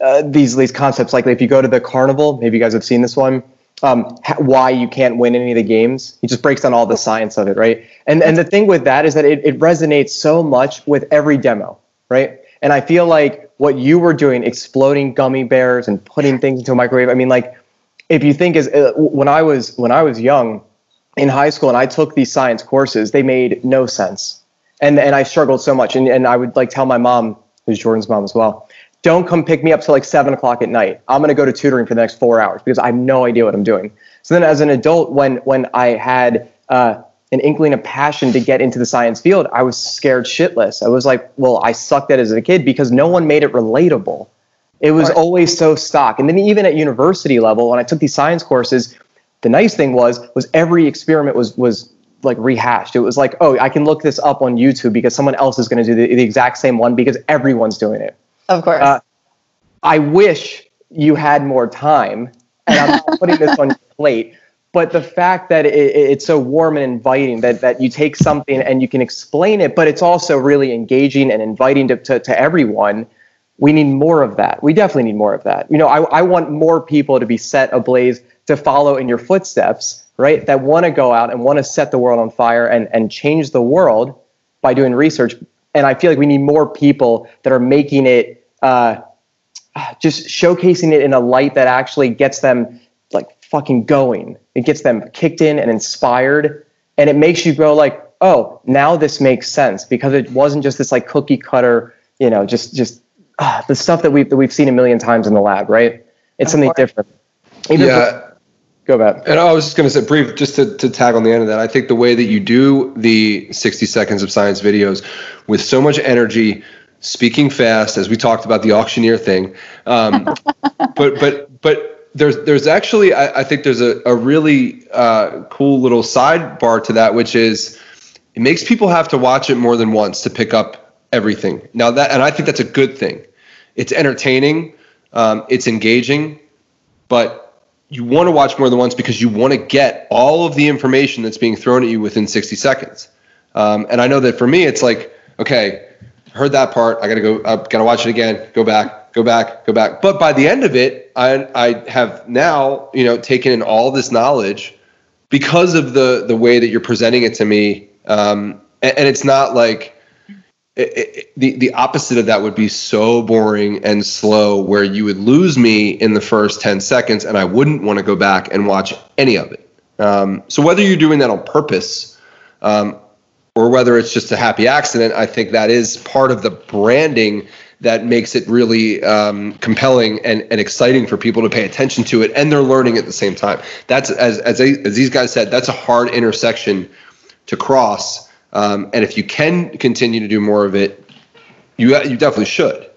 uh, these these concepts. Like if you go to the carnival, maybe you guys have seen this one. Um, why you can't win any of the games. He just breaks down all the science of it, right? And and the thing with that is that it, it resonates so much with every demo, right? And I feel like what you were doing, exploding gummy bears and putting things into a microwave. I mean, like if you think is uh, when I was when I was young in high school and I took these science courses, they made no sense, and and I struggled so much. And and I would like tell my mom, who's Jordan's mom as well don't come pick me up till like seven o'clock at night. I'm going to go to tutoring for the next four hours because I have no idea what I'm doing. So then, as an adult, when when I had uh, an inkling of passion to get into the science field, I was scared shitless. I was like, well, I sucked at it as a kid because no one made it relatable. It was always so stock. And then even at university level, when I took these science courses, the nice thing was was every experiment was was like rehashed. It was like, oh, I can look this up on YouTube because someone else is going to do the, the exact same one because everyone's doing it. Of course. Uh, I wish you had more time, and I'm not putting this on your plate. But the fact that it, it's so warm and inviting that that you take something and you can explain it, but it's also really engaging and inviting to, to, to everyone. We need more of that. We definitely need more of that. You know, I, I want more people to be set ablaze to follow in your footsteps, right? That want to go out and want to set the world on fire and, and change the world by doing research. And I feel like we need more people that are making it uh, just showcasing it in a light that actually gets them like fucking going. It gets them kicked in and inspired, and it makes you go like, oh, now this makes sense because it wasn't just this like cookie cutter, you know, just just uh, the stuff that we've that we've seen a million times in the lab, right? It's something different. Even yeah. Go back. And I was just going to say, brief, just to, to tag on the end of that. I think the way that you do the 60 seconds of science videos with so much energy, speaking fast, as we talked about the auctioneer thing. Um, but but but there's there's actually I, I think there's a, a really uh, cool little sidebar to that, which is it makes people have to watch it more than once to pick up everything. Now that and I think that's a good thing. It's entertaining, um, it's engaging, but you want to watch more than once because you want to get all of the information that's being thrown at you within 60 seconds. Um, and I know that for me, it's like, okay, heard that part. I got to go. I got to watch it again. Go back. Go back. Go back. But by the end of it, I I have now you know taken in all this knowledge because of the the way that you're presenting it to me. Um, and, and it's not like it, the the opposite of that would be so boring and slow, where you would lose me in the first ten seconds, and I wouldn't want to go back and watch any of it. Um, so whether you're doing that on purpose um, or whether it's just a happy accident, I think that is part of the branding that makes it really um, compelling and, and exciting for people to pay attention to it, and they're learning at the same time. That's as as, as these guys said, that's a hard intersection to cross. Um, and if you can continue to do more of it, you you definitely should.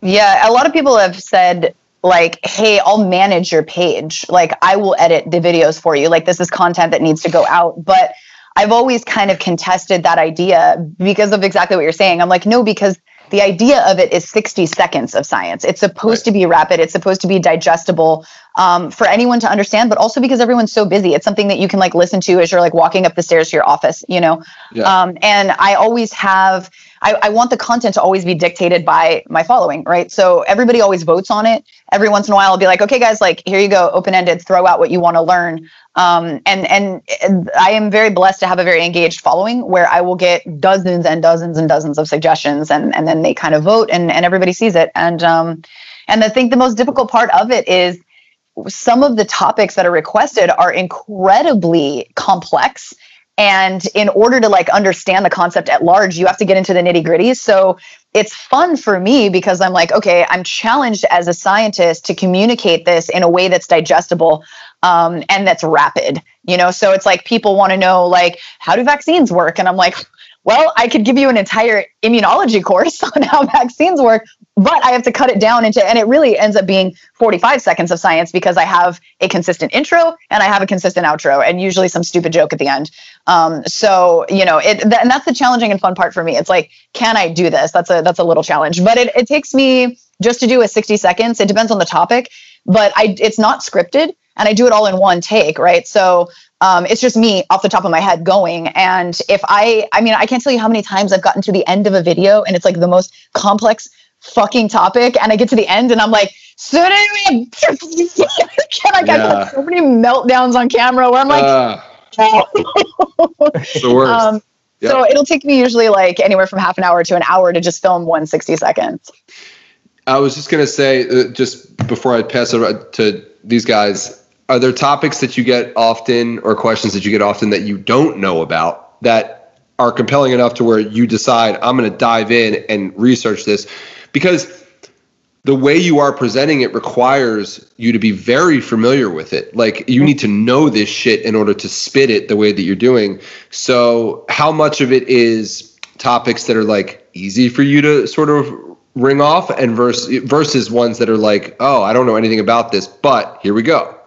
Yeah, a lot of people have said like, "Hey, I'll manage your page. Like, I will edit the videos for you. Like, this is content that needs to go out." But I've always kind of contested that idea because of exactly what you're saying. I'm like, no, because the idea of it is 60 seconds of science. It's supposed right. to be rapid. It's supposed to be digestible um, for anyone to understand, but also because everyone's so busy. It's something that you can like listen to as you're like walking up the stairs to your office, you know? Yeah. Um, and I always have, I, I want the content to always be dictated by my following, right? So everybody always votes on it. Every once in a while, I'll be like, okay, guys, like here you go, open ended, throw out what you want to learn. Um, and and I am very blessed to have a very engaged following where I will get dozens and dozens and dozens of suggestions, and and then they kind of vote, and and everybody sees it, and um, And I think the most difficult part of it is some of the topics that are requested are incredibly complex and in order to like understand the concept at large you have to get into the nitty gritty. So it's fun for me because i'm like okay i'm challenged as a scientist to communicate this in a way that's digestible um, and that's rapid you know? So it's like people want to know like how do vaccines work? And i'm like well, I could give you an entire immunology course on how vaccines work, but I have to cut it down into, and it really ends up being 45 seconds of science because I have a consistent intro and I have a consistent outro and usually some stupid joke at the end. Um, so, you know, it, th- and that's the challenging and fun part for me. It's like, can I do this? That's a, that's a little challenge, but it, it takes me just to do a 60 seconds. It depends on the topic, but I, it's not scripted and I do it all in one take, right? So um, it's just me off the top of my head going. And if I, I mean, I can't tell you how many times I've gotten to the end of a video and it's like the most complex fucking topic. And I get to the end and I'm like, so can I get yeah. so many meltdowns on camera where I'm like, uh, the worst. Um, yep. So it'll take me usually like anywhere from half an hour to an hour to just film one 60 seconds. I was just going to say, uh, just before I pass it to these guys, are there topics that you get often or questions that you get often that you don't know about that are compelling enough to where you decide I'm going to dive in and research this because the way you are presenting it requires you to be very familiar with it. Like you need to know this shit in order to spit it the way that you're doing. So how much of it is topics that are like easy for you to sort of ring off and versus versus ones that are like, "Oh, I don't know anything about this, but here we go."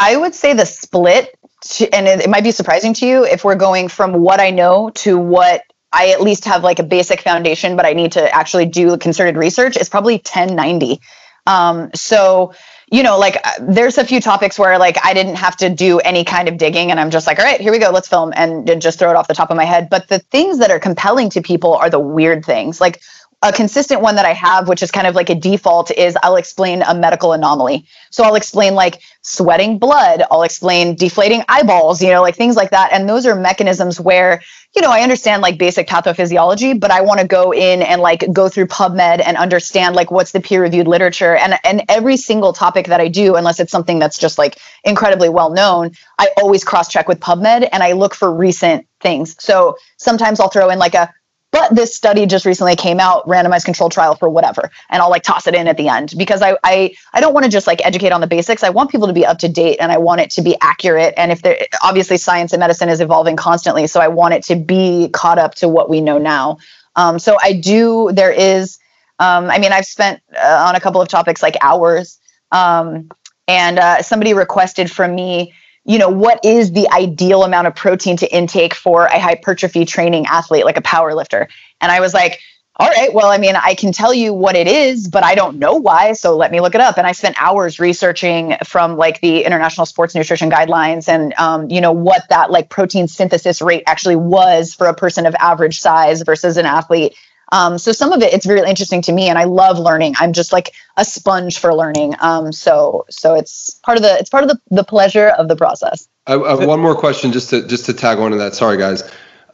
I would say the split, to, and it, it might be surprising to you if we're going from what I know to what I at least have like a basic foundation, but I need to actually do concerted research is probably 1090. Um, so, you know, like uh, there's a few topics where like I didn't have to do any kind of digging and I'm just like, all right, here we go, let's film and, and just throw it off the top of my head. But the things that are compelling to people are the weird things. Like a consistent one that I have, which is kind of like a default, is I'll explain a medical anomaly. So I'll explain like sweating blood, I'll explain deflating eyeballs, you know, like things like that. And those are mechanisms where, you know, I understand like basic pathophysiology, but I want to go in and like go through PubMed and understand like what's the peer reviewed literature. And and every single topic that I do, unless it's something that's just like incredibly well known, I always cross check with PubMed and I look for recent things. So sometimes I'll throw in like a but this study just recently came out randomized control trial for whatever. And i'll like toss it in at the end because i i, I don't want to just like educate on the basics. I want people to be up to date and i want it to be accurate. And if there obviously science and medicine is evolving constantly so i want it to be caught up to what we know now. Um, so i do there is um, i mean i've spent uh, on a couple of topics like hours. Um, and uh, somebody requested from me you know, what is the ideal amount of protein to intake for a hypertrophy training athlete, like a power lifter? And I was like, all right, well, I mean, I can tell you what it is, but I don't know why. So let me look it up. And I spent hours researching from like the International Sports Nutrition Guidelines and, um, you know, what that like protein synthesis rate actually was for a person of average size versus an athlete um, so some of it, it's very interesting to me, and I love learning. I'm just like a sponge for learning. Um, so so it's part of the it's part of the, the pleasure of the process. I, I have one more question just to just to tag on to that. Sorry guys,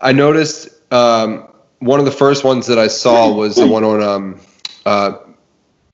I noticed um, one of the first ones that I saw was the one on um, uh,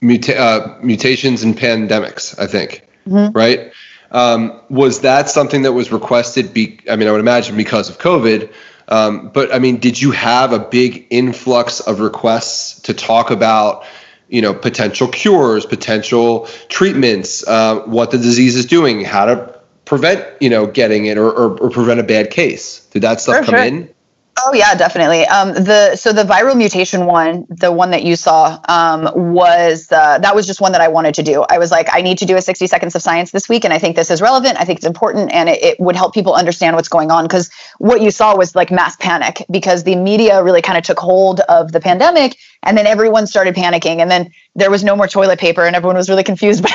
muta- uh, mutations and pandemics. I think mm-hmm. right. Um, was that something that was requested? Be, I mean, I would imagine because of COVID, um, but I mean, did you have a big influx of requests to talk about, you know, potential cures, potential treatments, uh, what the disease is doing, how to prevent, you know, getting it or, or, or prevent a bad case? Did that stuff come sure. in? Oh yeah, definitely. Um, the so the viral mutation one, the one that you saw, um, was uh, that was just one that I wanted to do. I was like, I need to do a 60 seconds of science this week, and I think this is relevant. I think it's important, and it, it would help people understand what's going on. Because what you saw was like mass panic because the media really kind of took hold of the pandemic, and then everyone started panicking, and then there was no more toilet paper, and everyone was really confused.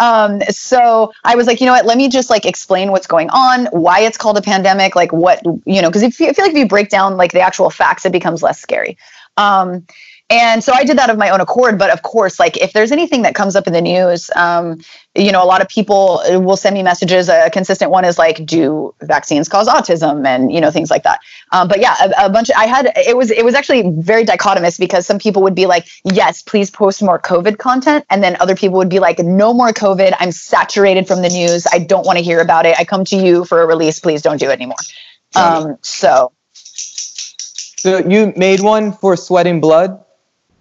Um, so I was like, you know what? Let me just like explain what's going on, why it's called a pandemic, like what you know, because I feel like if you break down like the actual facts, it becomes less scary. Um, and so I did that of my own accord. But of course, like if there's anything that comes up in the news, um, you know, a lot of people will send me messages. A consistent one is like, "Do vaccines cause autism?" and you know things like that. Um, but yeah, a, a, bunch. Of, I had it was it was actually very dichotomous because some people would be like, "Yes, please post more COVID content," and then other people would be like, "No more COVID. I'm saturated from the news. I don't want to hear about it. I come to you for a release. Please don't do it anymore." Um, so. So you made one for Sweating Blood.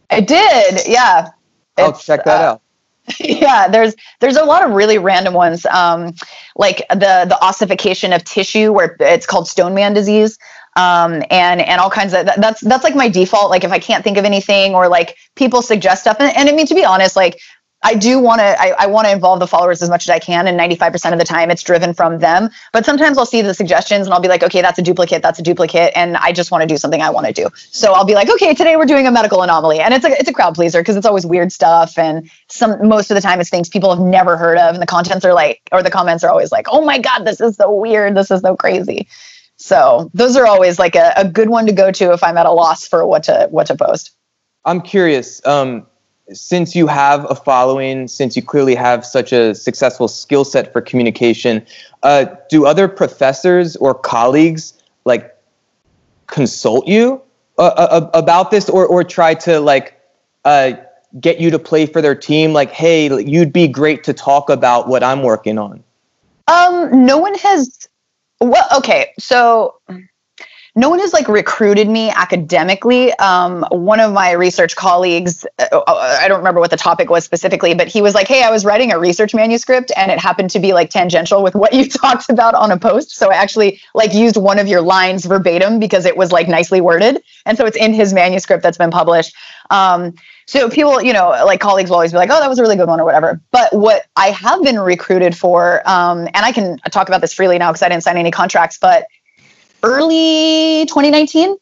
I did. Yeah. I'll it's, check that uh, out. Yeah, there's there's a lot of really random ones, um, like the the ossification of tissue, where it's called Stoneman disease, um, and and all kinds of that, that's that's like my default. Like if I can't think of anything, or like people suggest stuff, and, and I mean to be honest, like I do want to I, I want to involve the followers as much as I can and 95% of the time it's driven from them. But sometimes I'll see the suggestions and I'll be like okay that's a duplicate that's a duplicate and I just want to do something I want to do. So I'll be like okay today we're doing a medical anomaly and it's a it's a crowd pleaser because it's always weird stuff and some most of the time it's things people have never heard of and the contents are like or the comments are always like oh my god this is so weird this is so crazy. So those are always like a, a good one to go to if I'm at a loss for what to what to post. I'm curious um since you have a following, since you clearly have such a successful skill set for communication, uh, do other professors or colleagues like consult you uh, uh, about this, or or try to like uh, get you to play for their team? Like, hey, you'd be great to talk about what I'm working on. Um, no one has. Well, okay, so no one has like recruited me academically. Um, one of my research colleagues, uh, uh, I don't remember what the topic was specifically, but he was like, "Hey, I was writing a research manuscript, and it happened to be like tangential with what you talked about on a post. So I actually like used one of your lines verbatim because it was like nicely worded, and so it's in his manuscript that's been published." Um, so people, you know, like colleagues will always be like, "Oh, that was a really good one," or whatever. But what I have been recruited for, um, and I can talk about this freely now because I didn't sign any contracts, but early 2019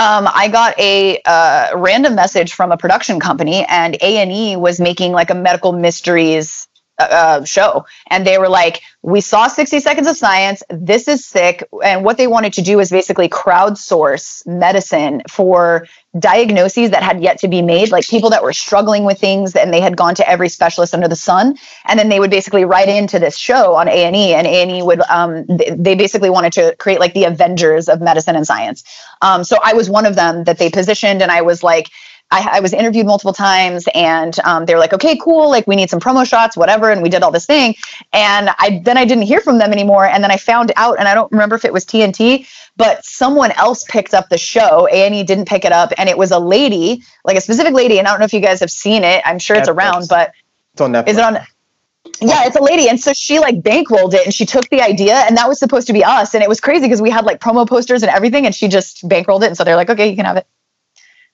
um, I got a uh, random message from a production company, and A and E was making like a medical mysteries uh, uh, show, and they were like, "We saw 60 Seconds of Science. This is sick." And what they wanted to do is basically crowdsource medicine for diagnoses that had yet to be made, like people that were struggling with things and they had gone to every specialist under the sun. And then they would basically write into this show on A&E and A&E would, um, they basically wanted to create like the Avengers of medicine and science. Um, so I was one of them that they positioned and I was like, I, I was interviewed multiple times and um, they were like, okay, cool. Like we need some promo shots, whatever. And we did all this thing. And I, then I didn't hear from them anymore. And then I found out, and I don't remember if it was TNT, but someone else picked up the show. A&E didn't pick it up, and it was a lady, like a specific lady. And I don't know if you guys have seen it. I'm sure Netflix. it's around, but it's on Netflix. Is it on? Yeah, it's a lady. And so she like bankrolled it and she took the idea and that was supposed to be us. And it was crazy because we had like promo posters and everything and she just bankrolled it. And so they're like, okay, you can have it.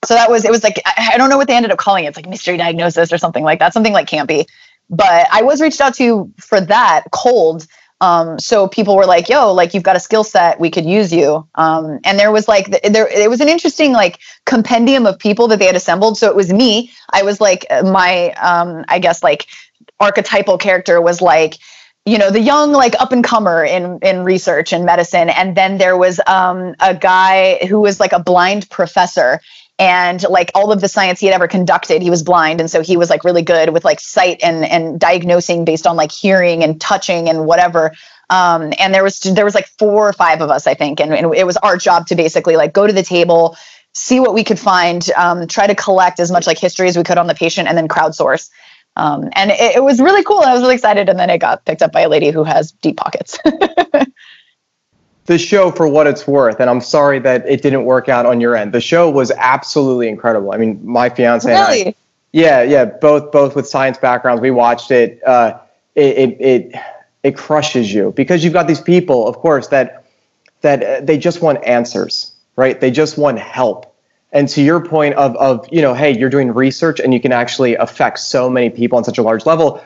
So that was, it was like, I, I don't know what they ended up calling it. It's like mystery diagnosis or something like that, something like campy. But I was reached out to for that cold um, so people were like, "Yo, like you've got a skill set, we could use you." Um, and there was like there it was an interesting like compendium of people that they had assembled. So it was me. I was like my um, I guess like archetypal character was like you know the young like up and comer in in research and medicine and then there was um, a guy who was like a blind professor and like all of the science he had ever conducted he was blind. And so he was like really good with like sight and and diagnosing based on like hearing and touching and whatever. Um, and there was there was like four or five of us i think. And, and it was our job to basically like go to the table see what we could find um, try to collect as much like history as we could on the patient and then crowdsource. Um, and it, it was really cool. I was really excited. And then it got picked up by a lady who has deep pockets the show for what it's worth, and I'm sorry that it didn't work out on your end. The show was absolutely incredible. I mean, my fiance really? and I, yeah, yeah, both both with science backgrounds, we watched it. Uh, it, it it it crushes you because you've got these people, of course, that that uh, they just want answers, right? They just want help. And to your point of of you know, hey, you're doing research and you can actually affect so many people on such a large level.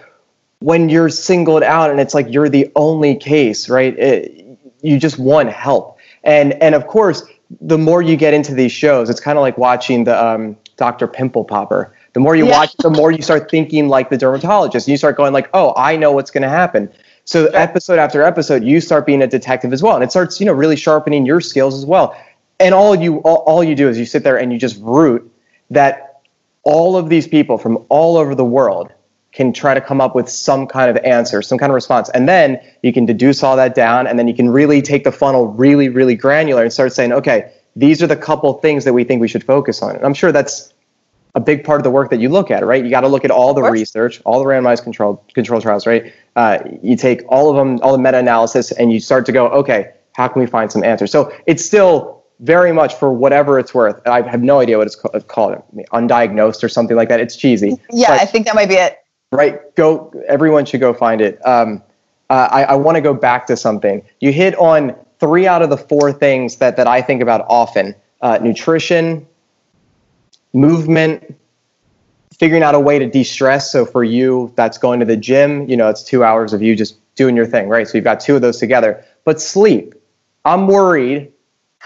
When you're singled out and it's like you're the only case, right? It, you just want help. And and of course, the more you get into these shows, it's kind of like watching the um, Dr. Pimple Popper. The more you yeah. watch, the more you start thinking like the dermatologist. And you start going like, oh, I know what's going to happen. So episode after episode, you start being a detective as well, and it starts, you know, really sharpening your skills as well. And all you all, all you do is you sit there and you just root that all of these people from all over the world can try to come up with some kind of answer, some kind of response. And then you can deduce all that down, and then you can really take the funnel really, really granular and start saying, okay, these are the couple things that we think we should focus on. And I'm sure that's a big part of the work that you look at, right? You got to look at all the research, all the randomized control control trials, right? Uh, you take all of them, all the meta analysis, and you start to go, okay, how can we find some answers? So it's still very much for whatever it's worth. I have no idea what it's called, undiagnosed or something like that. It's cheesy. Yeah, I think that might be it right? Go. Everyone should go find it. Um, uh, I, I want to go back to something. You hit on three out of the four things that that I think about often: uh, nutrition, movement, figuring out a way to de-stress. So for you, that's going to the gym. You know, it's two hours of you just doing your thing, right? So you've got two of those together. But sleep, I'm worried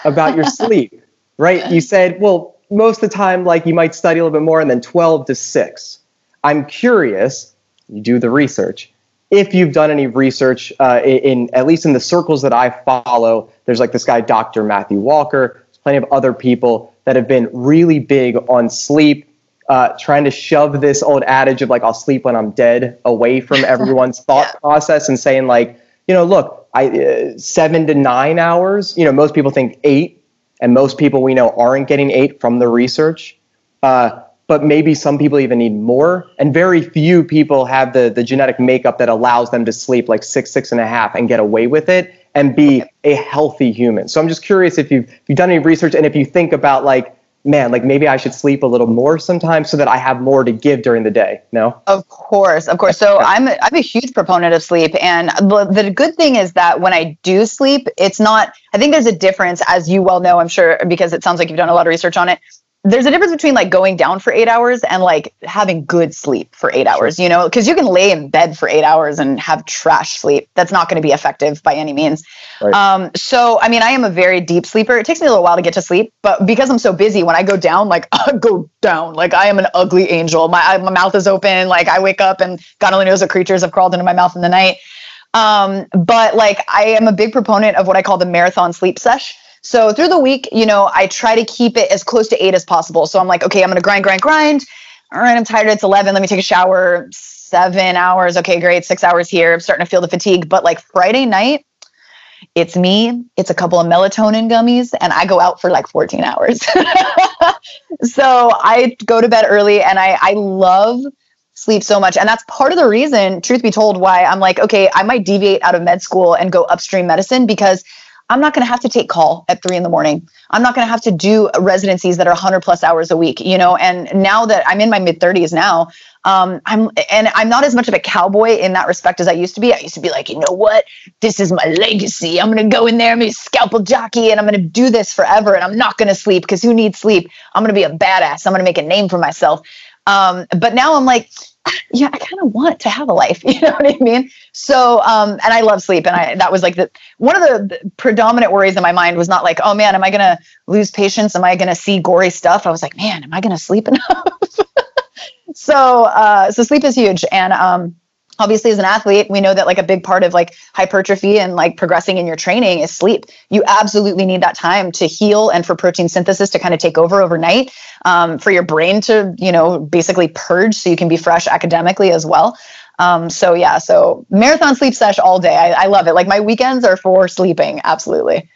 about your sleep, right? You said, well, most of the time, like you might study a little bit more, and then 12 to 6. I'm curious, you do the research. If you've done any research uh, in, in, at least in the circles that I follow, there's like this guy, Dr. Matthew Walker, there's plenty of other people that have been really big on sleep, uh, trying to shove this old adage of like, I'll sleep when I'm dead away from everyone's thought yeah. process and saying, like, you know, look, I, uh, seven to nine hours, you know, most people think eight, and most people we know aren't getting eight from the research. Uh, but maybe some people even need more. And very few people have the, the genetic makeup that allows them to sleep like six, six and a half and get away with it and be a healthy human. So I'm just curious if you've, if you've done any research and if you think about like, man, like maybe I should sleep a little more sometimes so that I have more to give during the day. No? Of course, of course. So I'm a, I'm a huge proponent of sleep, and the, the good thing is that when I do sleep, it's not. I think there's a difference, as you well know, I'm sure, because it sounds like you've done a lot of research on it there's a difference between like going down for eight hours and like having good sleep for eight hours, you know, because you can lay in bed for eight hours and have trash sleep. That's not going to be effective by any means. Right. Um, so, I mean, I am a very deep sleeper. It takes me a little while to get to sleep, but because I'm so busy, when I go down, like I go down, like I am an ugly angel. My, I, my mouth is open. Like I wake up and God only knows what creatures have crawled into my mouth in the night. Um, but like I am a big proponent of what I call the marathon sleep sesh. So through the week, you know, I try to keep it as close to eight as possible. So I'm like, okay, I'm going to grind, grind, grind. All right, I'm tired. It's 11. Let me take a shower. Seven hours. Okay, great. Six hours here. I'm starting to feel the fatigue. But like Friday night, it's me, it's a couple of melatonin gummies, and I go out for like 14 hours. so I go to bed early and I, I love sleep so much. And that's part of the reason, truth be told, why I'm like, okay, I might deviate out of med school and go upstream medicine because I'm not going to have to take call at three in the morning. I'm not going to have to do residencies that are 100 plus hours a week, you know. And now that I'm in my mid 30s now, um, I'm and I'm not as much of a cowboy in that respect as I used to be. I used to be like, you know what, this is my legacy. I'm going to go in there, I'm going to scalpel jockey, and I'm going to do this forever. And I'm not going to sleep because who needs sleep? I'm going to be a badass. I'm going to make a name for myself. Um, but now I'm like, yeah, I kind of want to have a life. You know what I mean? So, um, and I love sleep. And I, that was like the, one of the, the predominant worries in my mind was not like, oh man, am I going to lose patience? Am I going to see gory stuff? I was like, man, am I going to sleep enough? so, uh, so sleep is huge. And, um, obviously as an athlete we know that like a big part of like hypertrophy and like progressing in your training is sleep. You absolutely need that time to heal and for protein synthesis to kind of take over overnight um, for your brain to you know basically purge so you can be fresh academically as well. Um, so yeah so marathon sleep sesh all day. I, I love it. Like my weekends are for sleeping absolutely.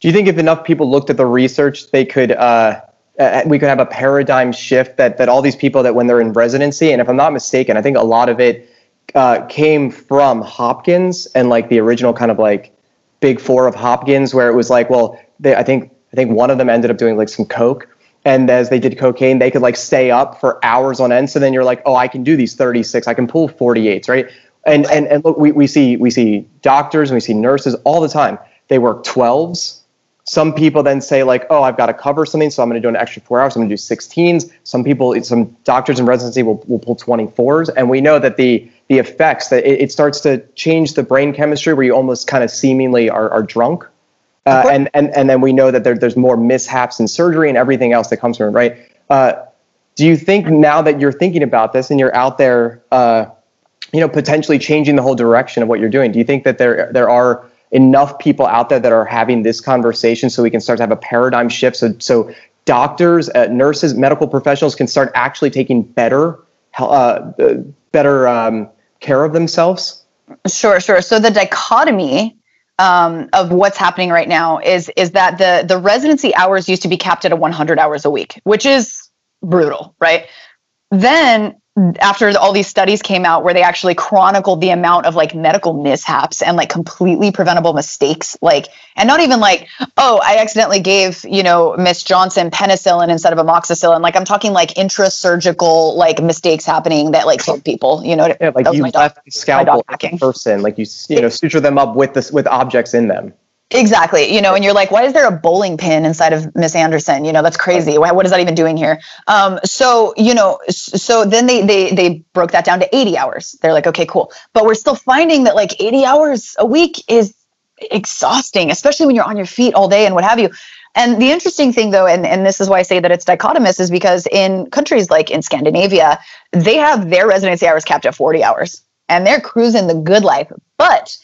Do you think if enough people looked at the research they could uh uh, we could have a paradigm shift that that all these people that when they're in residency and if i'm not mistaken i think a lot of it uh, came from Hopkins and like the original kind of like big four of Hopkins, where it was like, well, they, I think I think one of them ended up doing like some coke, and as they did cocaine, they could like stay up for hours on end. So then you're like, oh, I can do these 36, I can pull 48s, right? And and and look, we we see we see doctors and we see nurses all the time. They work 12s some people then say like, oh, I've got to cover something, so I'm going to do an extra four hours. I'm going to do 16s. Some people, some doctors in residency will, will pull 24s, and we know that the the effects that it, it starts to change the brain chemistry where you almost kind of seemingly are, are drunk, uh, and and and then we know that there, there's more mishaps in surgery and everything else that comes from it, right? Uh, do you think now that you're thinking about this and you're out there, uh, you know, potentially changing the whole direction of what you're doing? Do you think that there there are enough people out there that are having this conversation so we can start to have a paradigm shift so so doctors, uh, nurses, medical professionals can start actually taking better, uh, better um, care of themselves? Sure, sure. So the dichotomy um, of what's happening right now is is that the the residency hours used to be capped at a 100 hours a week, which is brutal, right? Then after all these studies came out where they actually chronicled the amount of like medical mishaps and like completely preventable mistakes like and not even like oh i accidentally gave you know miss johnson penicillin instead of amoxicillin. Like i'm talking like intrasurgical like mistakes happening that like killed people you know? Yeah, like you left the scalpel person like you you know suture them up with this with objects in them Exactly. You know, and you're like, why is there a bowling pin inside of Miss Anderson? You know, that's crazy. Why, what is that even doing here? Um, so, you know, so then they they they broke that down to 80 hours. They're like, okay, cool. But we're still finding that like 80 hours a week is exhausting, especially when you're on your feet all day and what have you. And the interesting thing though, and, and this is why I say that it's dichotomous, is because in countries like in Scandinavia, they have their residency hours capped at 40 hours and they're cruising the good life. But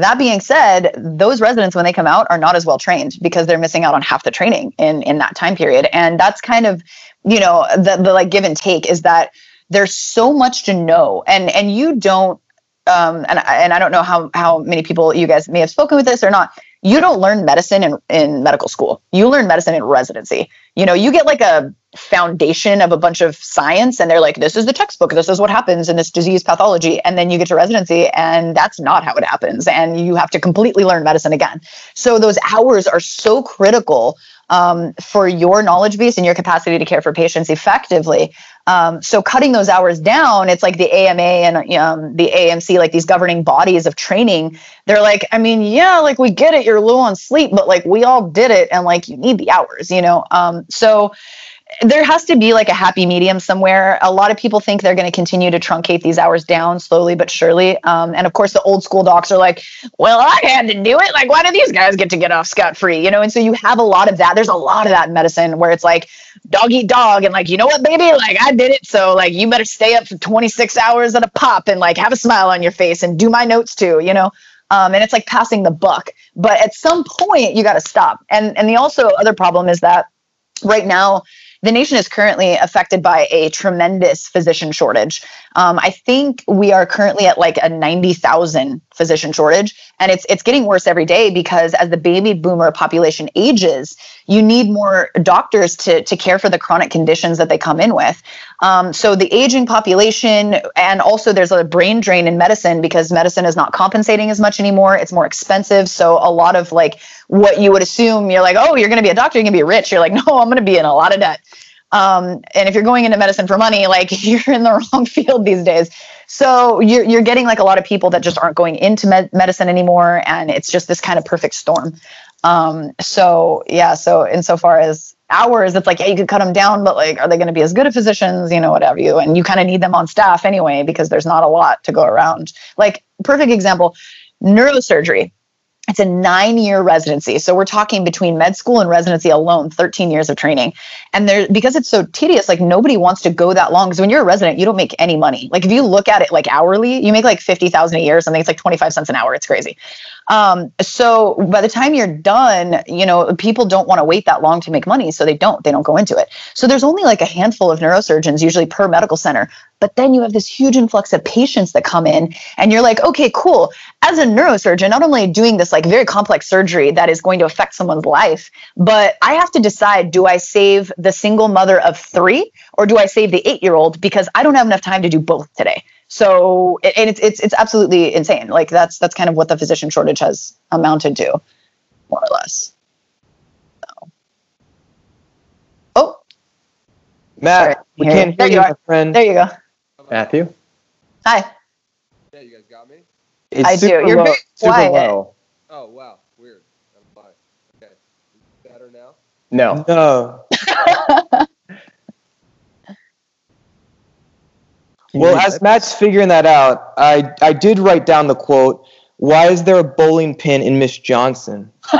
that being said, those residents, when they come out, are not as well trained because they're missing out on half the training in in that time period. And that's kind of, you know, the the like give and take is that there's so much to know, and and you don't, um, and and I don't know how how many people you guys may have spoken with this or not. You don't learn medicine in in medical school. You learn medicine in residency. You know, you get like a foundation of a bunch of science and they're like this is the textbook this is what happens in this disease pathology and then you get to residency and that's not how it happens and you have to completely learn medicine again so those hours are so critical um, for your knowledge base and your capacity to care for patients effectively. Um, so cutting those hours down it's like the ama and um, the amc like these governing bodies of training. They're like i mean yeah like we get it you're low on sleep but like we all did it and like you need the hours you know? Um, so there has to be like a happy medium somewhere. A lot of people think they're going to continue to truncate these hours down slowly but surely. Um, and of course, the old school docs are like, well, I had to do it. Like, why do these guys get to get off scot free? You know, and so you have a lot of that. There's a lot of that in medicine where it's like dog eat dog. And like, you know what, baby? Like, I did it. So, like, you better stay up for 26 hours at a pop and like have a smile on your face and do my notes too, you know? Um, and it's like passing the buck. But at some point, you got to stop. And and the also other problem is that right now the nation is currently affected by a tremendous physician shortage. Um, I think we are currently at like a 90,000 physician shortage, and it's it's getting worse every day because as the baby boomer population ages, you need more doctors to to care for the chronic conditions that they come in with. Um, so the aging population, and also there's a brain drain in medicine because medicine is not compensating as much anymore. It's more expensive, so a lot of like what you would assume you're like, oh, you're going to be a doctor, you're going to be rich. You're like, no, I'm going to be in a lot of debt. Um, and if you're going into medicine for money, like you're in the wrong field these days. So you're, you're getting like a lot of people that just aren't going into med- medicine anymore. And it's just this kind of perfect storm. Um, so yeah, so insofar as hours, it's like, yeah, you could cut them down, but like, are they going to be as good at physicians? You know, whatever you, and you kind of need them on staff anyway, because there's not a lot to go around. Like perfect example, neurosurgery it's a nine year residency. So we're talking between med school and residency alone, 13 years of training. And there, because it's so tedious, like nobody wants to go that long. Because when you're a resident, you don't make any money. Like if you look at it like hourly, you make like 50,000 a year, or something. It's like 25 cents an hour. It's crazy. Um, so by the time you're done, you know, people don't want to wait that long to make money. So they don't, they don't go into it. So there's only like a handful of neurosurgeons usually per medical center. But then you have this huge influx of patients that come in and you're like, okay, cool. As a neurosurgeon, not only doing this like very complex surgery that is going to affect someone's life, but I have to decide, do I save the single mother of three or do I save the eight year old because I don't have enough time to do both today. So and it's it's it's absolutely insane. Like that's that's kind of what the physician shortage has amounted to, more or less. So. Oh, Matt, Sorry, we can't hear you, you my friend. There you go. Matthew. Hi. Yeah, you guys got me. It's I do. You're low, very quiet. Low. Oh wow, weird. I'm fine. Okay, better now. No. No. well, as Matt's figuring that out, I I did write down the quote. Why is there a bowling pin in Miss Johnson?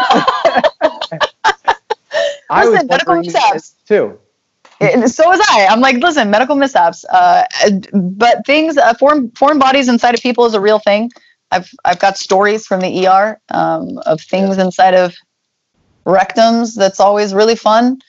I was medical mishaps too. so was I. I'm like, listen, medical mishaps, uh, but things, uh, foreign foreign bodies inside of people is a real thing. I've I've got stories from the ER um, of things yeah. inside of rectums. That's always really fun.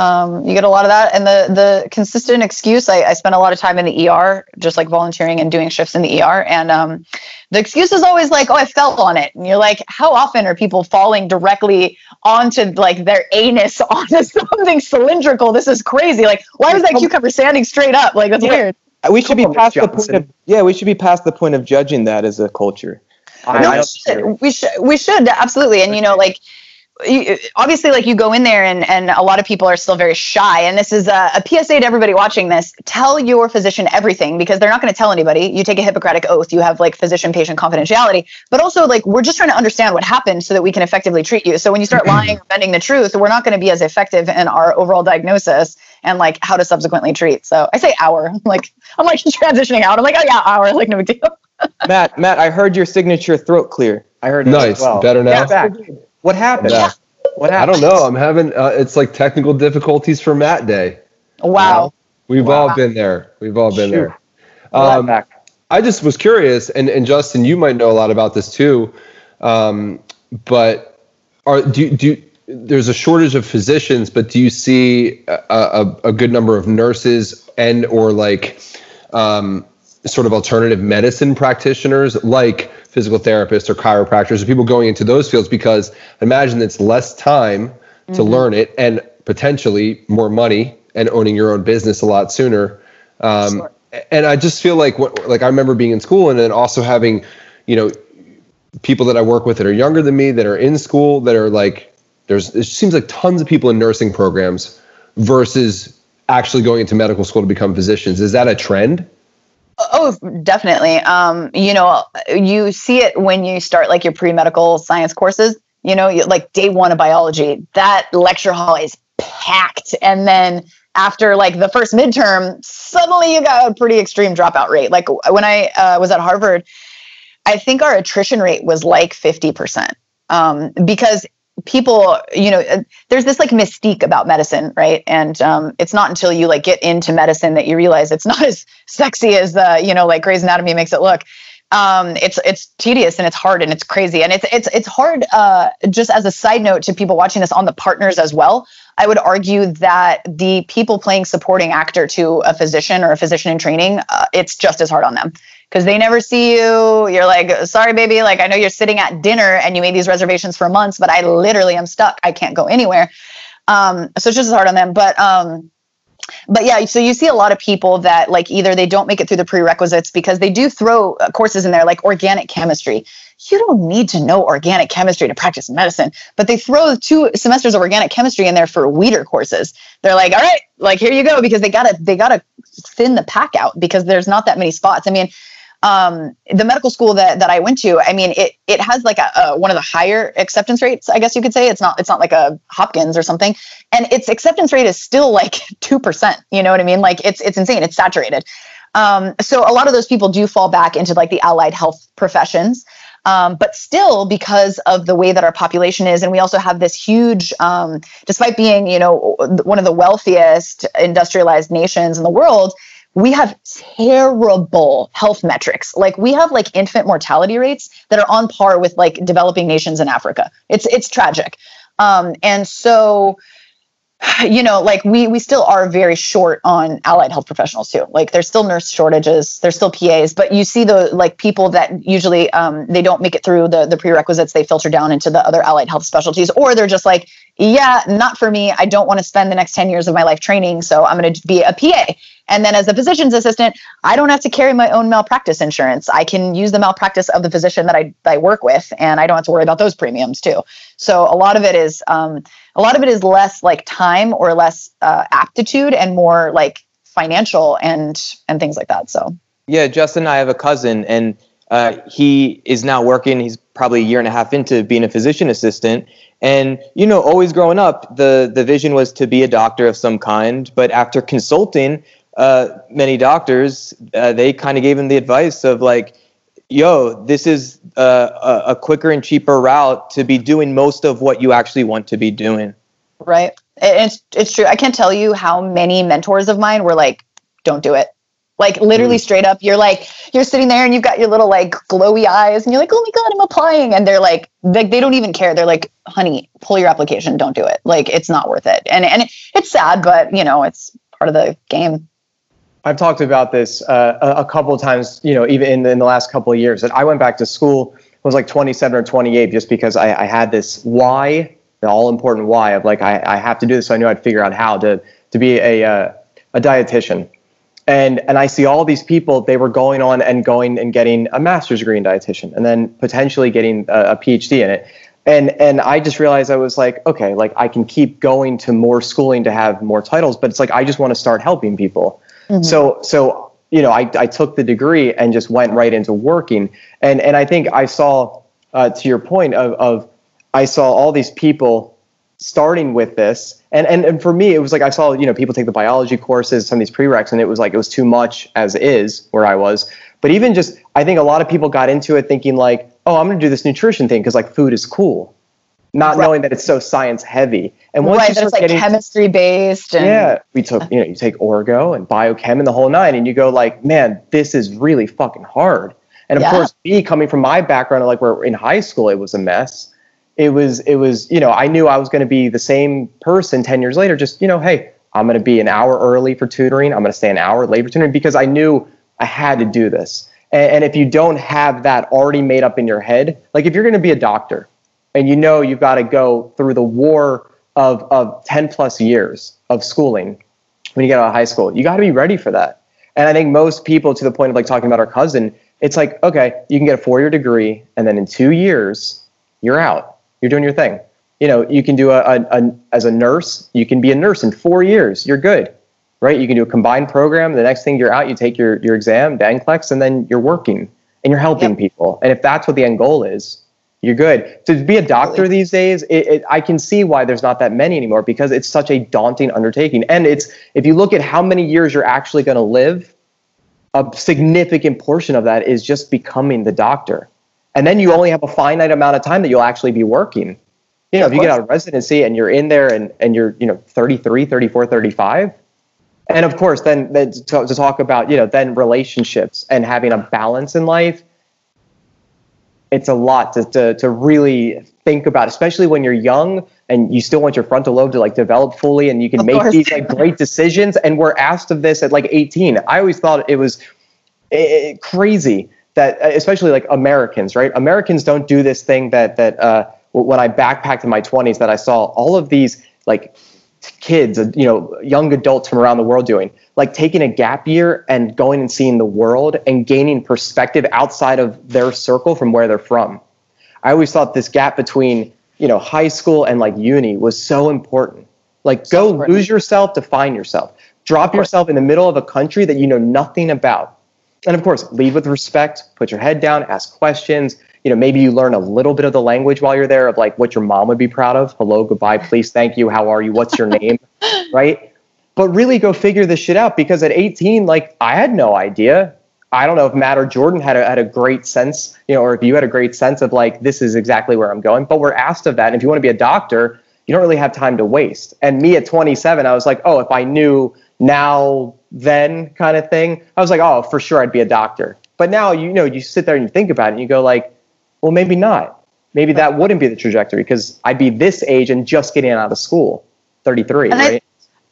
Um, you get a lot of that, and the the consistent excuse. I, I spent a lot of time in the ER, just like volunteering and doing shifts in the ER, and um, the excuse is always like, "Oh, I fell on it," and you're like, "How often are people falling directly onto like their anus onto something cylindrical? This is crazy. Like, why is that cucumber standing straight up? Like, that's yeah. weird." We should be past the point of yeah. We should be past the point of judging that as a culture. no, we should. we should. We should absolutely. And you know, like obviously like you go in there and, and a lot of people are still very shy and this is a, a psa to everybody watching this. Tell your physician everything because they're not going to tell anybody. You take a hippocratic oath you have like physician patient confidentiality but also like we're just trying to understand what happened so that we can effectively treat you. So when you start mm-hmm. lying or bending the truth we're not going to be as effective in our overall diagnosis and like how to subsequently treat. So i say hour. Like i'm like transitioning out. I'm like oh yeah hour. Like no big deal. Matt matt i heard your signature throat clear. I heard it. nice. well. better now? Yeah, what happened? Yeah. What happened? I don't know. I'm having uh, it's like technical difficulties for Matt Day. Wow. You know? We've wow. all been there. We've all been Shoot. there. Um, I just was curious, and, and Justin, you might know a lot about this too. Um, but are do do there's a shortage of physicians, but do you see a, a, a good number of nurses and or like um, sort of alternative medicine practitioners like physical therapists or chiropractors or people going into those fields because I imagine it's less time mm-hmm. to learn it and potentially more money and owning your own business a lot sooner. Um, sure. And I just feel like what, like I remember being in school and then also having, you know, people that I work with that are younger than me that are in school that are like there's it seems like tons of people in nursing programs versus actually going into medical school to become physicians. Is that a trend? Oh, definitely. Um, you know, you see it when you start like your pre medical science courses. You know, like day one of biology, that lecture hall is packed. And then after like the first midterm, suddenly you got a pretty extreme dropout rate. Like when I uh, was at Harvard, I think our attrition rate was like 50%. Um, because people you know uh, there's this like mystique about medicine right? And um, it's not until you like get into medicine that you realize it's not as sexy as uh, you know like Grey's Anatomy makes it look. Um, it's it's tedious and it's hard and it's crazy. And it's it's it's hard uh, just as a side note to people watching this on the partners as well I would argue that the people playing supporting actor to a physician or a physician in training uh, it's just as hard on them because they never see you. You're like, sorry, baby. Like, I know you're sitting at dinner and you made these reservations for months, but I literally am stuck. I can't go anywhere. Um, so it's just hard on them. But, um, but yeah, so you see a lot of people that like either they don't make it through the prerequisites because they do throw courses in there like organic chemistry. You don't need to know organic chemistry to practice medicine, but they throw two semesters of organic chemistry in there for weeder courses. They're like, all right, like here you go, because they gotta they gotta thin the pack out because there's not that many spots. I mean, um, the medical school that, that I went to, I mean, it it has like a, a, one of the higher acceptance rates, I guess you could say. It's not it's not like a Hopkins or something, and its acceptance rate is still like two percent. You know what I mean? Like it's it's insane. It's saturated. Um, so a lot of those people do fall back into like the allied health professions. Um, but still, because of the way that our population is, and we also have this huge, um, despite being, you know, one of the wealthiest industrialized nations in the world, we have terrible health metrics. Like we have like infant mortality rates that are on par with like developing nations in Africa. It's it's tragic. Um, and so you know like we we still are very short on allied health professionals too like there's still nurse shortages there's still pas but you see the like people that usually um, they don't make it through the the prerequisites they filter down into the other allied health specialties or they're just like yeah not for me i don't want to spend the next 10 years of my life training so i'm going to be a pa and then as a physician's assistant, I don't have to carry my own malpractice insurance. I can use the malpractice of the physician that I, I work with, and I don't have to worry about those premiums too. So a lot of it is um, a lot of it is less like time or less uh, aptitude and more like financial and and things like that. So yeah, Justin, I have a cousin, and uh, he is now working. He's probably a year and a half into being a physician assistant. And you know, always growing up, the the vision was to be a doctor of some kind. But after consulting, uh, many doctors, uh, they kind of gave him the advice of like, yo, this is uh, a, a quicker and cheaper route to be doing most of what you actually want to be doing. Right. It's, it's true. I can't tell you how many mentors of mine were like, don't do it. Like literally mm. straight up, you're like, you're sitting there and you've got your little like glowy eyes and you're like, oh my God, I'm applying. And they're like, like they don't even care. They're like, honey, pull your application. Don't do it. Like it's not worth it. And, and it's sad, but you know, it's part of the game. I've talked about this uh, a, couple of times, you know, even in the, in the last couple of years that I went back to school, was like 27 or 28 just because I, I had this why, the all important why of like, I, I have to do this. So I knew I'd figure out how to, to be a, uh, a dietitian and and I see all these people they were going on and going and getting a master's degree in dietitian and then potentially getting a, a, PhD in it and and I just realized I was like okay like I can keep going to more schooling to have more titles but it's like I just want to start helping people mm-hmm. so so you know I, I took the degree and just went right into working. And and I think I saw uh, to your point of, of I saw all these people starting with this. And, and and for me it was like i saw you know people take the biology courses some of these prereqs and it was like it was too much as is where i was. But even just i think a lot of people got into it thinking like oh i'm going to do this nutrition thing because like food is cool not right. knowing that it's so science heavy. And once right, you start like getting, chemistry based and yeah we took you know you take orgo and biochem and the whole nine and you go like man this is really fucking hard. And of yeah. course me coming from my background like where in high school it was a mess. It was it was you know I knew I was going to be the same person 10 years later just you know hey I'm going to be an hour early for tutoring. I'm going to stay an hour late for tutoring because I knew I had to do this. And, and if you don't have that already made up in your head like if you're going to be a doctor and you know you've got to go through the war of of 10 plus years of schooling when you get out of high school you got to be ready for that and I think most people to the point of like talking about our cousin it's like okay you can get a four year degree and then in two years you're out you're doing your thing. You know, you can do a, a, a, as a nurse, you can be a nurse in four years. You're good, right? You can do a combined program. The next thing you're out, you take your, your exam, the NCLEX, and then you're working and you're helping yep. people. And if that's what the end goal is, you're good. To be a doctor these days, it, it, I can see why there's not that many anymore because it's such a daunting undertaking. And it's if you look at how many years you're actually going to live, a significant portion of that is just becoming the doctor. And then you only have a finite amount of time that you'll actually be working. You know, if you get out of residency and you're in there and, and you're, you know, 33, 34, 35. And of course, then, then to, to talk about, you know, then relationships and having a balance in life, it's a lot to, to, to really think about, especially when you're young and you still want your frontal lobe to like develop fully and you can of make course. these like great decisions. And we're asked of this at like 18. I always thought it was it, crazy that uh, especially like Americans, right? Americans don't do this thing that that uh, when I backpacked in my 20s that I saw all of these like kids, uh, you know, young adults from around the world doing, like taking a gap year and going and seeing the world and gaining perspective outside of their circle from where they're from. I always thought this gap between, you know, high school and like uni was so important. Like so go important. lose yourself to find yourself. Drop yourself in the middle of a country that you know nothing about and of course, lead with respect, put your head down, ask questions. You know, maybe you learn a little bit of the language while you're there of like what your mom would be proud of. Hello, goodbye, please, thank you, how are you, what's your name, right? But really go figure this shit out because at 18, like I had no idea. I don't know if Matt or Jordan had a, had a great sense, you know, or if you had a great sense of like, this is exactly where I'm going. But we're asked of that. And if you want to be a doctor, you don't really have time to waste. And me at 27, I was like, oh, if I knew now then kind of thing. I was like, oh, for sure, I'd be a doctor. But now, you know, you sit there and you think about it and you go like, well, maybe not. Maybe that wouldn't be the trajectory because I'd be this age and just getting out of school, 33, and right? I,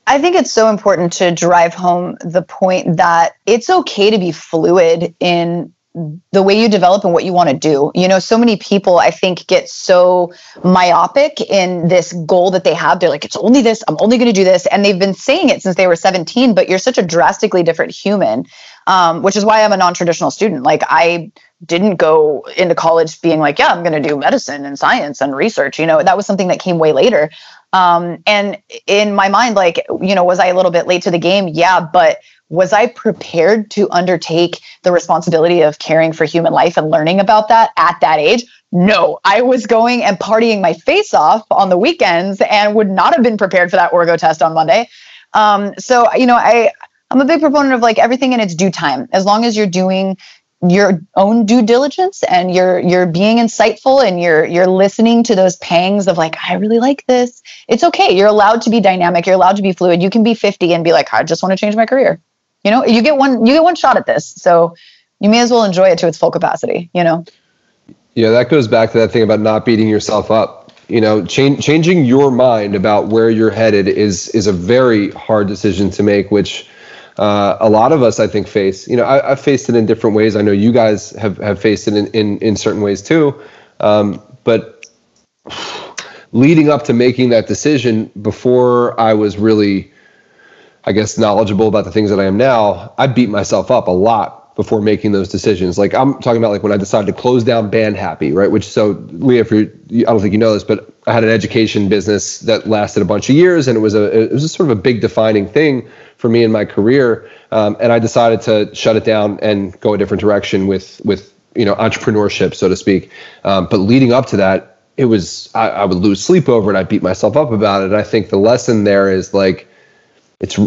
I think it's so important to drive home the point that it's okay to be fluid in the way you develop and what you want to do. You know, so many people I think get so myopic in this goal that they have. They're like, it's only this, I'm only going to do this. And they've been saying it since they were 17, but you're such a drastically different human, um, which is why I'm a non traditional student. Like, I didn't go into college being like, yeah, I'm going to do medicine and science and research. You know, that was something that came way later. Um, and in my mind, like, you know, was I a little bit late to the game? Yeah, but was I prepared to undertake the responsibility of caring for human life and learning about that at that age? No, I was going and partying my face off on the weekends and would not have been prepared for that orgo test on Monday. Um, so, you know, I, I'm a big proponent of like everything in its due time. As long as you're doing your own due diligence and you're you're being insightful and you're you're listening to those pangs of like I really like this. It's okay. You're allowed to be dynamic. You're allowed to be fluid. You can be 50 and be like I just want to change my career You know, you get one you get one shot at this, so you may as well enjoy it to its full capacity. You know. Yeah, that goes back to that thing about not beating yourself up. You know, change, changing your mind about where you're headed is is a very hard decision to make, which uh, a lot of us, I think, face. You know, I, have faced it in different ways. I know you guys have, have faced it in, in, in certain ways too. Um, but leading up to making that decision, before I was really, I guess, knowledgeable about the things that I am now, I beat myself up a lot before making those decisions. Like I'm talking about like when I decided to close down Band Happy, right? Which so Leah, if you I don't think you know this, but I had an education business that lasted a bunch of years, and it was a it was a sort of a big defining thing for me in my career. Um, and I decided to shut it down and go a different direction with with you know entrepreneurship, so to speak. Um, but leading up to that, it was I, I would lose sleep over it. I beat myself up about it. And I think the lesson there is like it's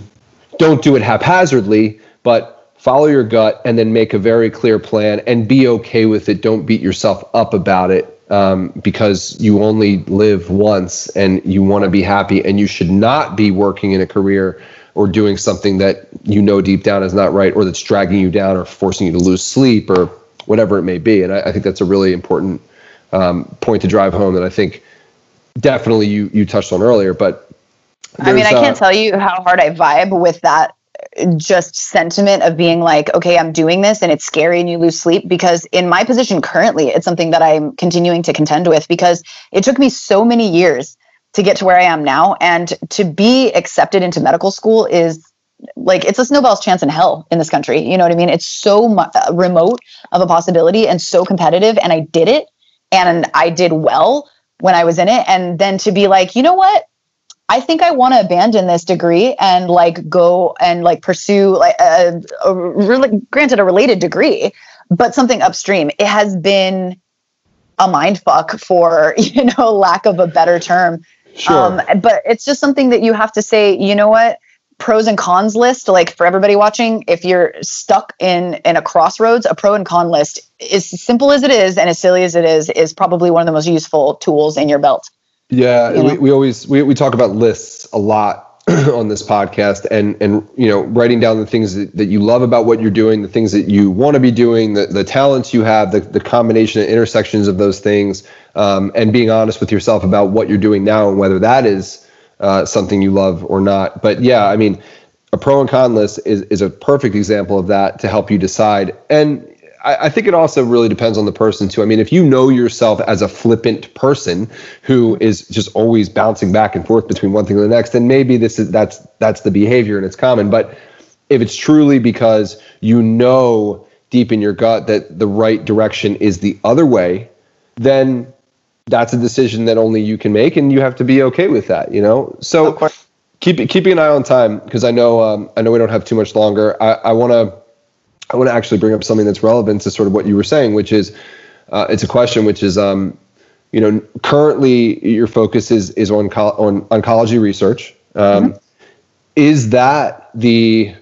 don't do it haphazardly, but follow your gut and then make a very clear plan and be okay with it. Don't beat yourself up about it um, because you only live once and you want to be happy and you should not be working in a career or doing something that you know deep down is not right or that's dragging you down or forcing you to lose sleep or whatever it may be. And i, I think that's a really important um, point to drive home that i think definitely you you touched on earlier but I mean, I can't uh, tell you how hard I vibe with that just sentiment of being like, okay, I'm doing this and it's scary and you lose sleep because in my position currently, it's something that I'm continuing to contend with because it took me so many years to get to where I am now. And to be accepted into medical school is like it's a snowball's chance in hell in this country. You know what I mean? It's so mu- uh, remote of a possibility and so competitive. And I did it and I did well when I was in it. And then to be like, you know what? I think I want to abandon this degree and like go and like pursue like a, a really granted a related degree, but something upstream. It has been a mind fuck for you know lack of a better term. Sure. Um, but it's just something that you have to say. You know what? Pros and cons list, like for everybody watching, if you're stuck in in a crossroads, a pro and con list, as simple as it is and as silly as it is, is probably one of the most useful tools in your belt. Yeah, we, we always we, we talk about lists a lot on this podcast and and you know writing down the things that, that you love about what you're doing the things that you want to be doing the, the talents you have the, the combination and intersections of those things um, and being honest with yourself about what you're doing now and whether that is uh, something you love or not. But yeah i mean a pro and con list is, is a perfect example of that to help you decide. And I, I think it also really depends on the person too. I mean, if you know yourself as a flippant person who is just always bouncing back and forth between one thing and the next, then maybe this is that's that's the behavior and it's common. But if it's truly because you know deep in your gut that the right direction is the other way, then that's a decision that only you can make, and you have to be okay with that. You know, so keep keeping an eye on time because I know um, I know we don't have too much longer. I, I want to I want to actually bring up something that's relevant to sort of what you were saying, which is uh, it's a question which is um, you know currently your focus is is on on oncology research. Um, mm-hmm. Is that the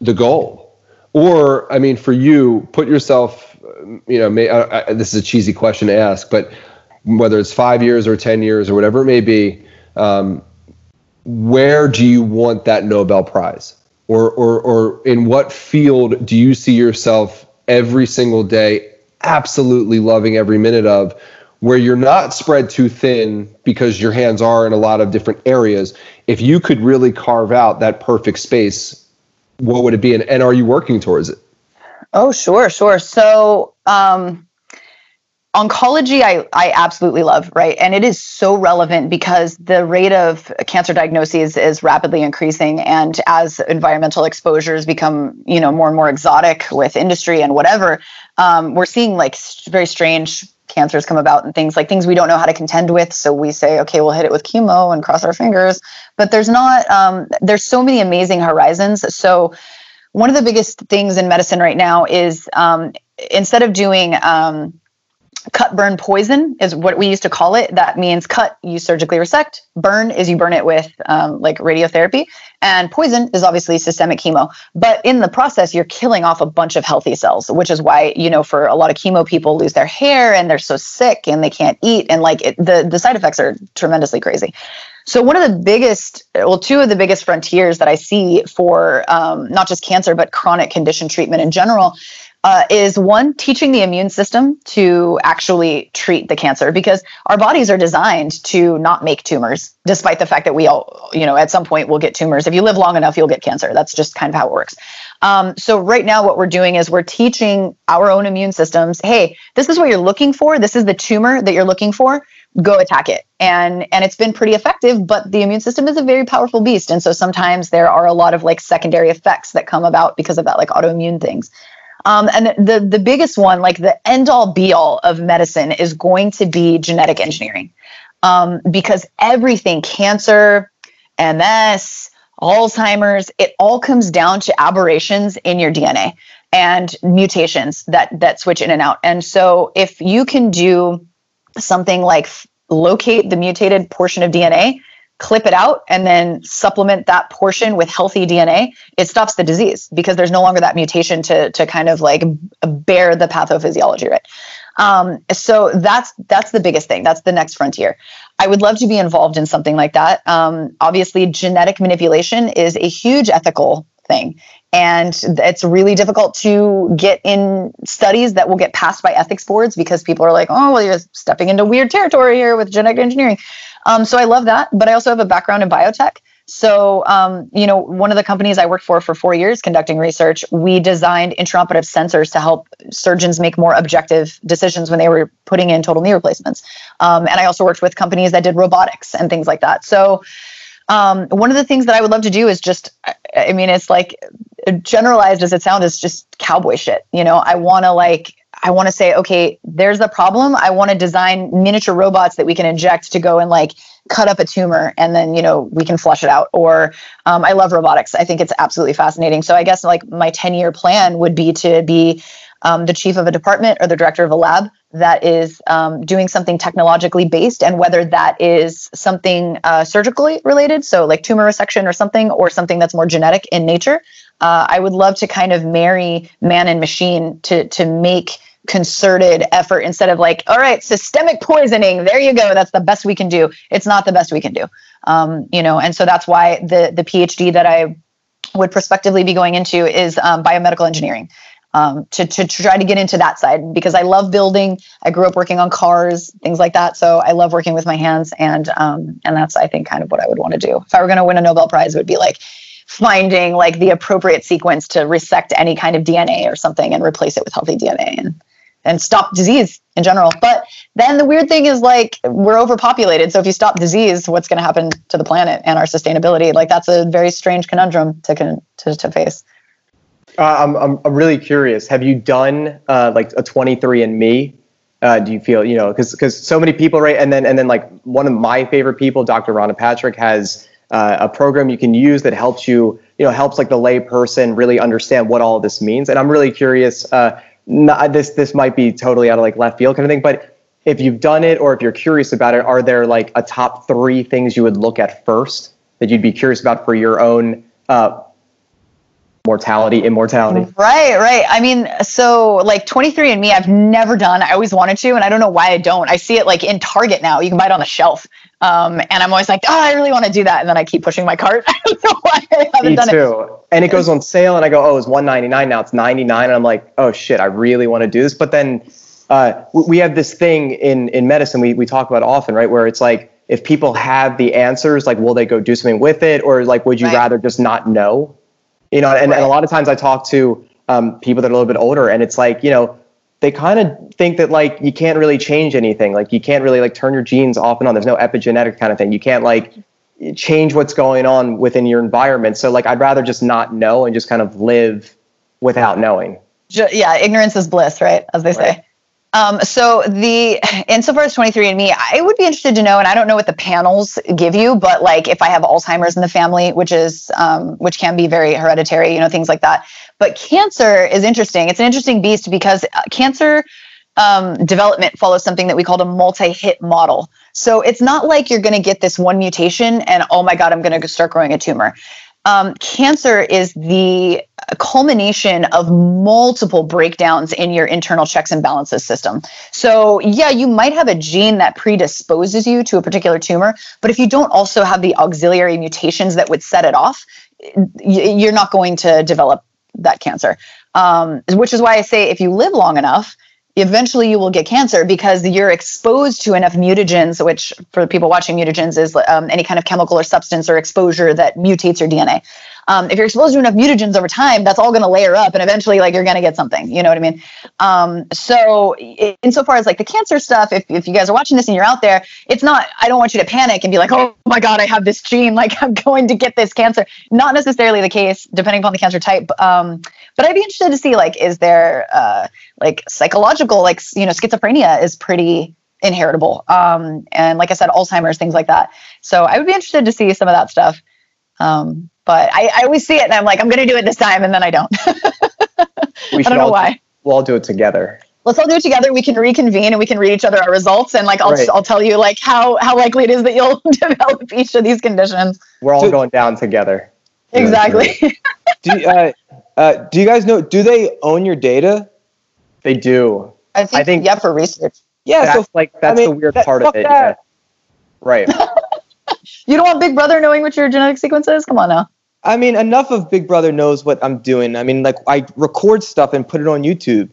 the goal, or I mean, for you, put yourself, you know, may, I, I, this is a cheesy question to ask, but whether it's five years or ten years or whatever it may be, um, where do you want that Nobel Prize? Or or or in what field do you see yourself every single day absolutely loving every minute of where you're not spread too thin because your hands are in a lot of different areas? If you could really carve out that perfect space what would it be and, and are you working towards it? Oh sure sure. So um oncology I, I absolutely love right? And it is so relevant because the rate of cancer diagnoses is rapidly increasing. And as environmental exposures become you know more and more exotic with industry and whatever um, we're seeing like very strange cancers come about and things like things we don't know how to contend with. So we say okay we'll hit it with chemo and cross our fingers. But there's not um, there's so many amazing horizons. So one of the biggest things in medicine right now is um, instead of doing um, cut burn poison is what we used to call it. That means cut you surgically resect. Burn is you burn it with um, like radiotherapy. And poison is obviously systemic chemo. But in the process you're killing off a bunch of healthy cells which is why you know for a lot of chemo people lose their hair and they're so sick and they can't eat. And like it, the the side effects are tremendously crazy. So one of the biggest, well, two of the biggest frontiers that I see for um, not just cancer but chronic condition treatment in general uh, is one teaching the immune system to actually treat the cancer because our bodies are designed to not make tumors despite the fact that we all you know at some point we'll get tumors. If you live long enough you'll get cancer. That's just kind of how it works. Um, so right now what we're doing is we're teaching our own immune systems hey this is what you're looking for. This is the tumor that you're looking for. Go attack it. And and it's been pretty effective but the immune system is a very powerful beast. And so sometimes there are a lot of like secondary effects that come about because of that like autoimmune things um, and the the biggest one, like the end all be all of medicine, is going to be genetic engineering, um, because everything, cancer, MS, Alzheimer's, it all comes down to aberrations in your DNA and mutations that that switch in and out. And so, if you can do something like locate the mutated portion of DNA clip it out and then supplement that portion with healthy DNA, it stops the disease because there's no longer that mutation to to kind of like bear the pathophysiology, right? Um, so that's that's the biggest thing. That's the next frontier. I would love to be involved in something like that. Um, obviously, genetic manipulation is a huge ethical thing. And it's really difficult to get in studies that will get passed by ethics boards because people are like, oh, well, you're stepping into weird territory here with genetic engineering. Um, so I love that. But I also have a background in biotech. So, um, you know, one of the companies I worked for for four years conducting research, we designed intraoperative sensors to help surgeons make more objective decisions when they were putting in total knee replacements. Um, and I also worked with companies that did robotics and things like that. So, um, one of the things that I would love to do is just, I mean, it's like generalized as it sounds, is just cowboy shit. You know, I want to like I want to say, okay, there's the problem. I want to design miniature robots that we can inject to go and like cut up a tumor and then, you know, we can flush it out. Or um, I love robotics. I think it's absolutely fascinating. So I guess like my 10 year plan would be to be um, the chief of a department or the director of a lab that is um, doing something technologically based and whether that is something uh, surgically related so like tumor resection or something or something that's more genetic in nature uh, i would love to kind of marry man and machine to to make concerted effort instead of like, all right, systemic poisoning. There you go. That's the best we can do. It's not the best we can do. Um, you know, and so that's why the the PhD that I would prospectively be going into is um, biomedical engineering. Um, to, to, to try to get into that side because I love building. I grew up working on cars, things like that. So I love working with my hands, and um, and that's I think kind of what I would want to do. If I were going to win a Nobel Prize, it would be like finding like the appropriate sequence to resect any kind of DNA or something and replace it with healthy DNA. And and stop disease in general. But then the weird thing is like we're overpopulated. So if you stop disease, what's going to happen to the planet and our sustainability? Like that's a very strange conundrum to con- to, to face. Uh, I'm, I'm I'm really curious. Have you done uh, like a 23andMe? Uh, do you feel you know because because so many people right and then and then like one of my favorite people, Dr. Rhonda Patrick, has uh, a program you can use that helps you you know helps like the lay person really understand what all this means. And I'm really curious uh, not, this this might be totally out of like left field kind of thing, but if you've done it or if you're curious about it, are there like a top three things you would look at first that you'd be curious about for your own uh, mortality, immortality? Right, right. I mean, so like 23andMe, I've never done. I always wanted to, and I don't know why I don't. I see it like in Target now. You can buy it on the shelf. Um, and I'm always like, oh, I really want to do that. And then I keep pushing my cart. I don't know why I haven't Me done too. it. And it goes on sale, and I go, oh, it's 199 now. It's 99, and I'm like, oh shit, I really want to do this. But then uh, we have this thing in in medicine we we talk about often, right? Where it's like, if people have the answers, like, will they go do something with it, or like, would you right. rather just not know? You know, and, right. and a lot of times I talk to um, people that are a little bit older, and it's like, you know, they kind of think that like you can't really change anything. Like you can't really like turn your genes off and on. There's no epigenetic kind of thing. You can't like change what's going on within your environment. So like i'd rather just not know and just kind of live without knowing. Yeah ignorance is bliss right as they right. Um, so the insofar as 23andMe, I would be interested to know, and I don't know what the panels give you, but like if I have Alzheimer's in the family, which is um, which can be very hereditary, you know, things like that. But cancer is interesting. It's an interesting beast because uh, cancer um, development follows something that we call a multi-hit model. So it's not like you're going to get this one mutation and oh my god, I'm going to start growing a tumor. Um, cancer is the culmination of multiple breakdowns in your internal checks and balances system. So, yeah, you might have a gene that predisposes you to a particular tumor, but if you don't also have the auxiliary mutations that would set it off, you're not going to develop that cancer. Um, which is why I say if you live long enough, eventually you will get cancer because you're exposed to enough mutagens, which for people watching mutagens is um, any kind of chemical or substance or exposure that mutates your DNA um, if you're exposed to enough mutagens over time, that's all going to layer up, and eventually, like you're going to get something. You know what I mean? Um, so, insofar as like the cancer stuff, if if you guys are watching this and you're out there, it's not. I don't want you to panic and be like, oh my god, I have this gene, like I'm going to get this cancer. Not necessarily the case, depending upon the cancer type. Um, but I'd be interested to see like, is there uh, like psychological, like you know, schizophrenia is pretty inheritable. Um, and like I said, Alzheimer's, things like that. So I would be interested to see some of that stuff. Um, but I, I always see it and I'm like, I'm going to do it this time, and then I don't. I don't know why. Do, we'll all do it together. Let's all do it together. We can reconvene and we can read each other our results, and like I'll right. I'll tell you like how how likely it is that you'll develop each of these conditions. We're all going down together. Exactly. do uh, uh, do you guys know? Do they own your data? They do. I think. I think yeah, for research. Yeah, that's so like that's I mean, the weird that, part of it. Yeah. Right. you don't want Big Brother knowing what your genetic sequence is? Come on now. I mean, enough of Big Brother knows what I'm doing. I mean, like I record stuff and put it on YouTube.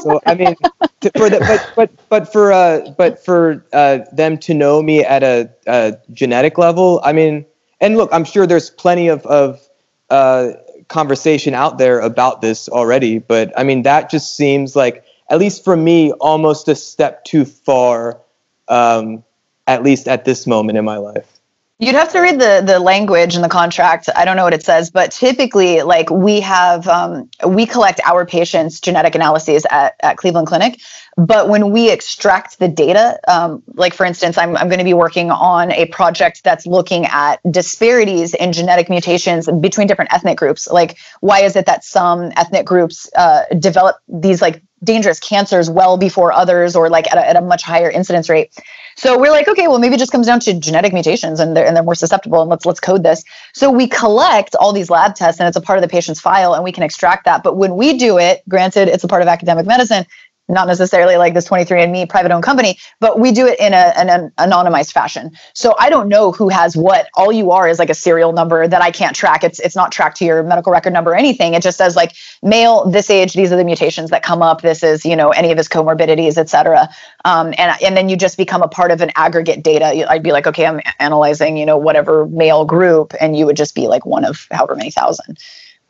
So I mean, to, for the, but but but for uh but for uh them to know me at a, a genetic level, I mean, and look, I'm sure there's plenty of of uh conversation out there about this already, but I mean, that just seems like at least for me almost a step too far, um, at least at this moment in my life. You'd have to read the the language in the contract. I don't know what it says, but typically, like we have, um, we collect our patients' genetic analyses at, at Cleveland Clinic. But when we extract the data, um, like for instance, I'm I'm going to be working on a project that's looking at disparities in genetic mutations between different ethnic groups. Like, why is it that some ethnic groups uh, develop these like dangerous cancers well before others, or like at a, at a much higher incidence rate? So we're like, okay, well, maybe it just comes down to genetic mutations and they're, and they're more susceptible and let's, let's code this. So we collect all these lab tests and it's a part of the patient's file and we can extract that. But when we do it, granted, it's a part of academic medicine, not necessarily like this 23andme private owned company but we do it in a, an, anonymized fashion. So i don't know who has what. All you are is like a serial number that i can't track. It's it's not tracked to your medical record number or anything. It just says like male this age these are the mutations that come up. This is you know any of his comorbidities etc um, and and then you just become a part of an aggregate data. I'd be like okay i'm analyzing you know whatever male group and you would just be like one of however many thousand.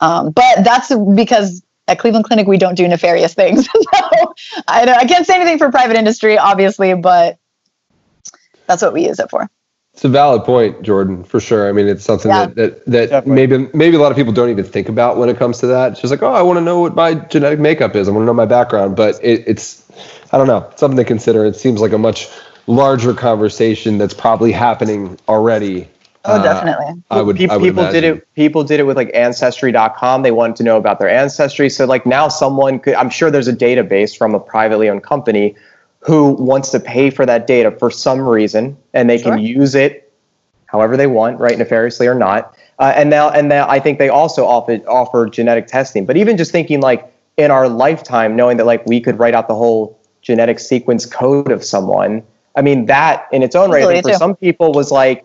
Um, but that's because at Cleveland Clinic, we don't do nefarious things. so I, I can't say anything for private industry, obviously, but that's what we use it for. It's a valid point, Jordan, for sure. I mean, it's something yeah. that that, that maybe maybe a lot of people don't even think about when it comes to that. It's just like, oh, I want to know what my genetic makeup is. I want to know my background, but it, it's I don't know something to consider. It seems like a much larger conversation that's probably happening already Oh, uh, definitely. I would. People, I would people did it. People did it with like Ancestry.com. They wanted to know about their ancestry. So like now, someone could. I'm sure there's a database from a privately owned company who wants to pay for that data for some reason, and they sure. can use it however they want, right, nefariously or not. Uh, and now, and now, I think they also offer offer genetic testing. But even just thinking like in our lifetime, knowing that like we could write out the whole genetic sequence code of someone. I mean, that in its own right, for some people was like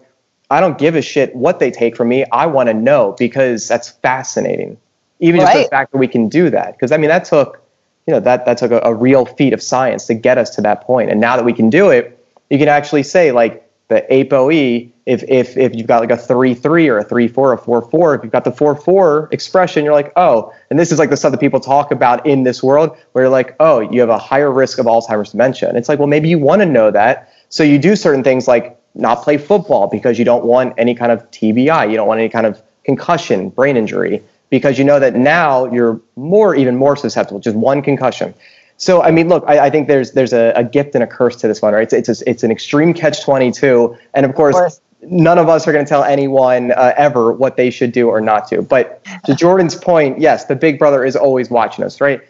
I don't give a shit what they take from me. I want to know because that's fascinating. Even right. just the fact that we can do that. Because I mean, that took, you know, that that took a, a, real feat of science to get us to that point. And now that we can do it, you can actually say like the ApoE. If if if you've got like a three three or a three four or a four four, if you've got the four four expression, you're like, oh, and this is like the stuff that people talk about in this world, where you're like, oh, you have a higher risk of Alzheimer's dementia. And it's like, well, maybe you want to know that. So you do certain things like not play football because you don't want any kind of TBI, you don't want any kind of concussion, brain injury, because you know that now you're more, even more susceptible, just one concussion. So I mean, look, I, I think there's there's a, a, gift and a curse to this one, right? It's it's a, it's an extreme catch twenty two, and of course, of course, none of us are going to tell anyone uh, ever what they should do or not do. But to Jordan's point, yes, the Big Brother is always watching us, right?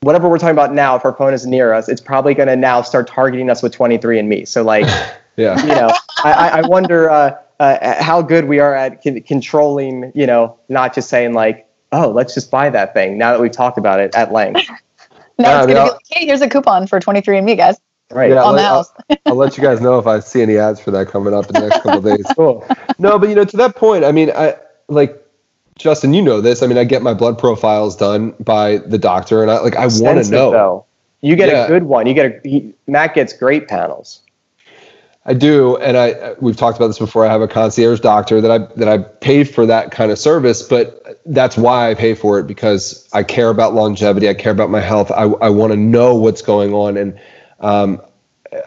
whatever we're talking about now, if our phone is near us, it's probably going to now start targeting us with twenty three and me. So like, yeah, you know, I, I wonder uh, uh, how good we are at c- controlling, you know, not just saying like, oh, let's just buy that thing now that we've talked about it at length. no, yeah, it's going to be like, hey, here's a coupon for 23andMe, guys. Right. Yeah, on the house. I'll, I'll, let you guys know if I see any ads for that coming up in the next couple days. Cool. No, but you know, to that point, I mean, I like Justin, you know this. I mean, I get my blood profiles done by the doctor, and I like I want to know. Though. You get yeah. a good one. You get a he, Matt gets great panels. I do, and I we've talked about this before. I have a concierge doctor that I that I pay for that kind of service, but that's why I pay for it because I care about longevity. I care about my health. I I want to know what's going on, and um,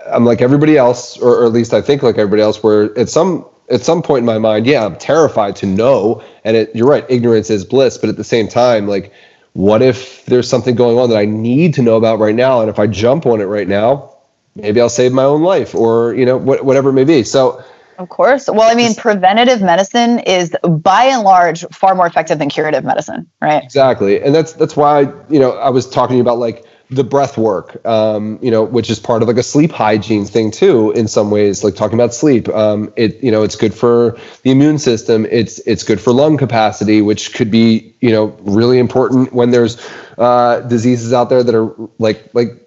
I'm like everybody else, or, or at least I think like everybody else. Where at some at some point in my mind, yeah, I'm terrified to know. And it, you're right, ignorance is bliss. But at the same time, like, what if there's something going on that I need to know about right now? And if I jump on it right now, maybe I'll save my own life or, you know, wh- whatever it may be. So, of course. Well, I mean, preventative medicine is by and large far more effective than curative medicine, right? Exactly. And that's that's why, you know, I was talking about like the breath work, um, you know, which is part of like a sleep hygiene thing too, in some ways, like talking about sleep. Um, it, you know, it's good for the immune system. It's, it's good for lung capacity, which could be, you know, really important when there's uh, diseases out there that are like, like,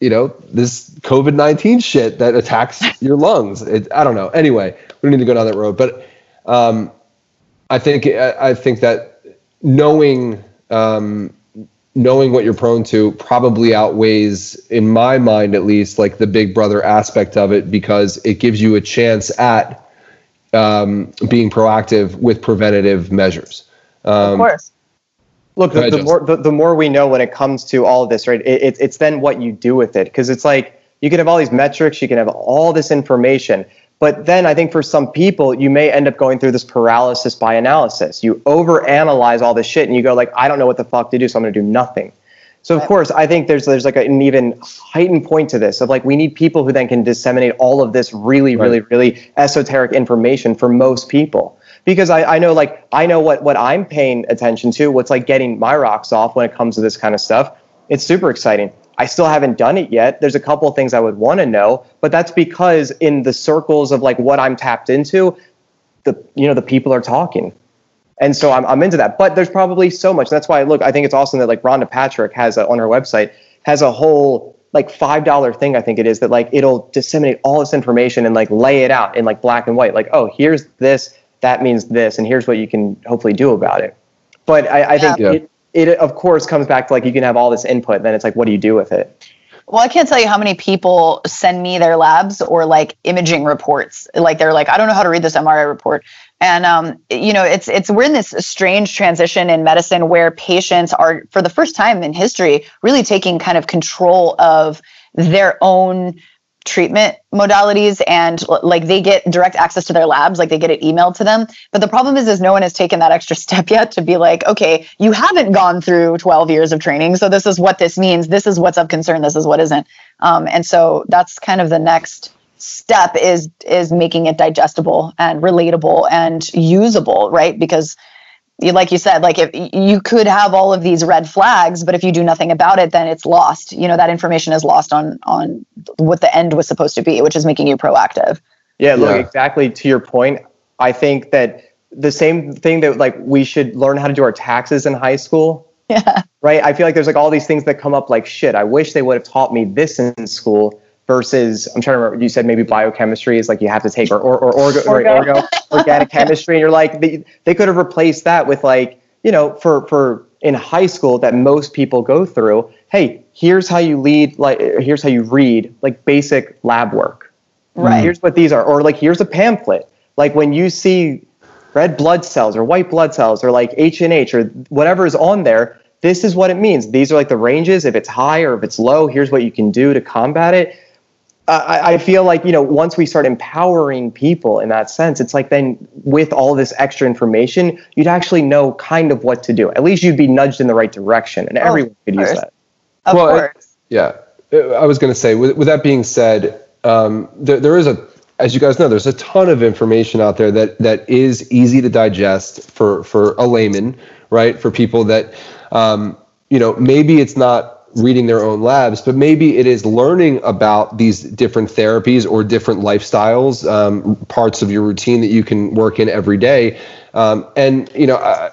you know, this COVID 19 shit that attacks your lungs. It, I don't know. Anyway, we don't need to go down that road, but um, I think, I, I think that knowing, um, knowing what you're prone to probably outweighs in my mind at least like the big brother aspect of it because it gives you a chance at um, being proactive with preventative measures um, of course look the, the more the, the, more we know when it comes to all of this right it, it, it's then what you do with it because it's like you can have all these metrics you can have all this information but then I think for some people, you may end up going through this paralysis by analysis. You overanalyze all this shit and you go like, I don't know what the fuck to do, so I'm going to do nothing. So of course, I think there's there's like an even heightened point to this of like we need people who then can disseminate all of this really, right. really, really esoteric information for most people. Because I, I know like I know what what I'm paying attention to, what's like getting my rocks off when it comes to this kind of stuff. It's super exciting. I still haven't done it yet. There's a couple of things I would want to know, but that's because in the circles of like what I'm tapped into, the you know the people are talking, and so I'm I'm into that. But there's probably so much. That's why look. I think it's awesome that like Rhonda Patrick has a, on her website has a whole like five dollar thing I think it is that like it'll disseminate all this information and like lay it out in like black and white. Like oh here's this that means this and here's what you can hopefully do about it. But I, I think yeah. it, it of course comes back to like you can have all this input then it's like what do you do with it well i can't tell you how many people send me their labs or like imaging reports like they're like i don't know how to read this mri report and um, you know it's it's we're in this strange transition in medicine where patients are for the first time in history really taking kind of control of their own treatment modalities and like they get direct access to their labs like they get it emailed to them. But the problem is is no one has taken that extra step yet to be like okay you haven't gone through 12 years of training so this is what this means. This is what's of concern. This is what isn't. Um, and so that's kind of the next step is is making it digestible and relatable and usable right? Because like you said like if you could have all of these red flags but if you do nothing about it then it's lost. You know that information is lost on on what the end was supposed to be which is making you proactive. Yeah look yeah. exactly to your point i think that the same thing that like we should learn how to do our taxes in high school. Yeah. Right? I feel like there's like all these things that come up like shit i wish they would have taught me this in school versus I'm trying to remember you said maybe biochemistry is like you have to take or or, or orgo, orgo. Right, orgo organic chemistry and you're like they, they could have replaced that with like you know for for in high school that most people go through hey here's how you lead like here's how you read like basic lab work. Right. Here's what these are or like here's a pamphlet. Like when you see red blood cells or white blood cells or like H and H or whatever is on there this is what it means. These are like the ranges. If it's high or if it's low here's what you can do to combat it I, I feel like you know once we start empowering people in that sense, it's like then with all this extra information, you'd actually know kind of what to do. At least you'd be nudged in the right direction, and oh, everyone could use that. Of well, course. yeah, I was going to say. With, with, that being said, um, there, there is a, as you guys know, there's a ton of information out there that that is easy to digest for for a layman, right? For people that, um, you know, maybe it's not reading their own labs, but maybe it is learning about these different therapies or different lifestyles, um, parts of your routine that you can work in every day. Um, and, you know, uh,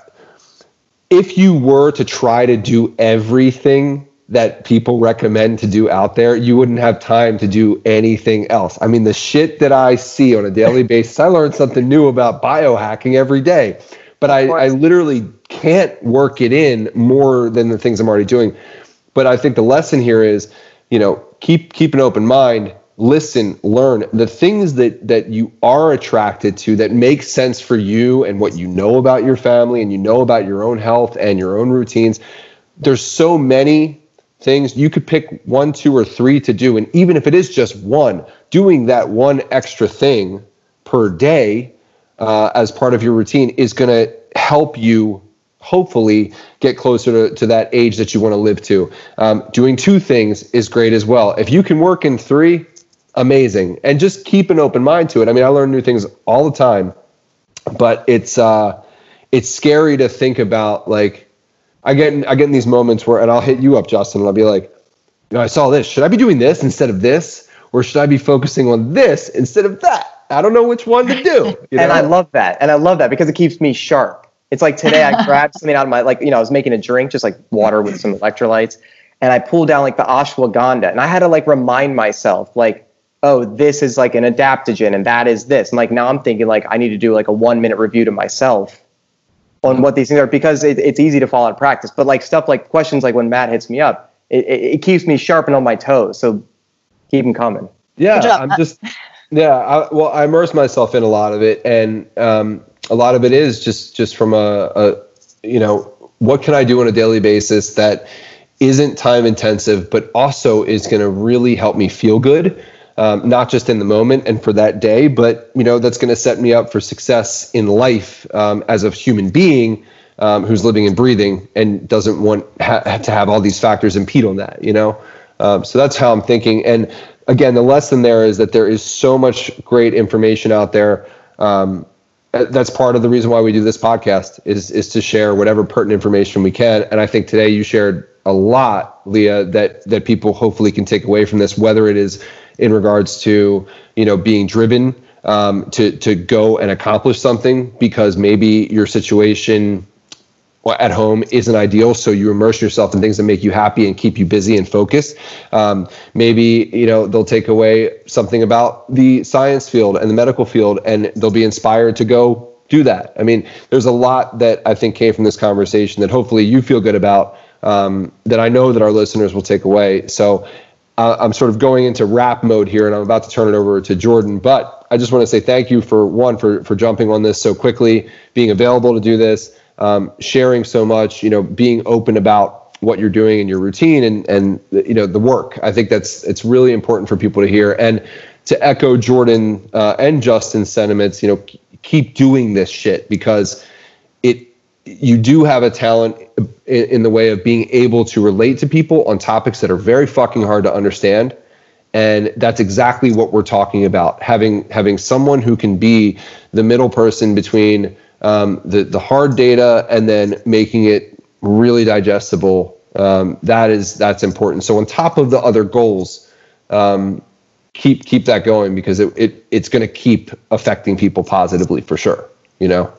if you were to try to do everything that people recommend to do out there, you wouldn't have time to do anything else. I mean, the shit that I see on a daily basis, I learn something new about biohacking every day, but I, I literally can't work it in more than the things I'm already doing. But I think the lesson here is, you know, keep keep an open mind, listen, learn the things that that you are attracted to that make sense for you and what you know about your family and you know about your own health and your own routines. There's so many things you could pick one, two, or three to do, and even if it is just one, doing that one extra thing per day uh, as part of your routine is going to help you hopefully get closer to, to that age that you want to live to. Um, doing two things is great as well. If you can work in three, amazing. And just keep an open mind to it. I mean, I learn new things all the time, but it's uh, it's scary to think about. Like, I get in, I get in these moments where, and I'll hit you up, Justin, and I'll be like, you know, I saw this. Should I be doing this instead of this, or should I be focusing on this instead of that? I don't know which one to do. You know? and I love that, and I love that because it keeps me sharp it's like today I grabbed something out of my like you know I was making a drink just like water with some electrolytes, and I pulled down like the ashwagandha, and I had to like remind myself like oh this is like an adaptogen and that is this, and like now I'm thinking like I need to do like a one minute review to myself on what these things are because it, it's easy to fall out of practice, but like stuff like questions like when Matt hits me up, it, it, it keeps me sharp and on my toes, so keep them coming. Yeah, I'm just yeah. I, well, I immerse myself in a lot of it, and um, a lot of it is just just from a, a you know what can I do on a daily basis that isn't time intensive, but also is going to really help me feel good, um, not just in the moment and for that day, but you know that's going to set me up for success in life um, as a human being um, who's living and breathing and doesn't want ha- to have all these factors impede on that. You know, um, so that's how I'm thinking. And again, the lesson there is that there is so much great information out there. Um, that's part of the reason why we do this podcast is is to share whatever pertinent information we can. And I think today you shared a lot, Leah, that that people hopefully can take away from this, whether it is in regards to you know being driven um, to to go and accomplish something because maybe your situation at home isn't ideal. So you immerse yourself in things that make you happy and keep you busy and focused. Um, maybe you know they'll take away something about the science field and the medical field, and they'll be inspired to go do that. I mean, there's a lot that I think came from this conversation that hopefully you feel good about. Um, that I know that our listeners will take away. So uh, I'm sort of going into wrap mode here, and I'm about to turn it over to Jordan. But I just want to say thank you for one for for jumping on this so quickly, being available to do this um, sharing so much, you know, being open about what you're doing in your routine and and you know the work. I think that's it's really important for people to hear and to echo Jordan uh, and Justin's sentiments. You know, keep doing this shit because it you do have a talent in, in the way of being able to relate to people on topics that are very fucking hard to understand and that's exactly what we're talking about having having someone who can be the middle person between um, the the hard data and then making it really digestible. Um, that is that's important. So on top of the other goals, um, keep keep that going because it, it it's going to keep affecting people positively for sure. You know.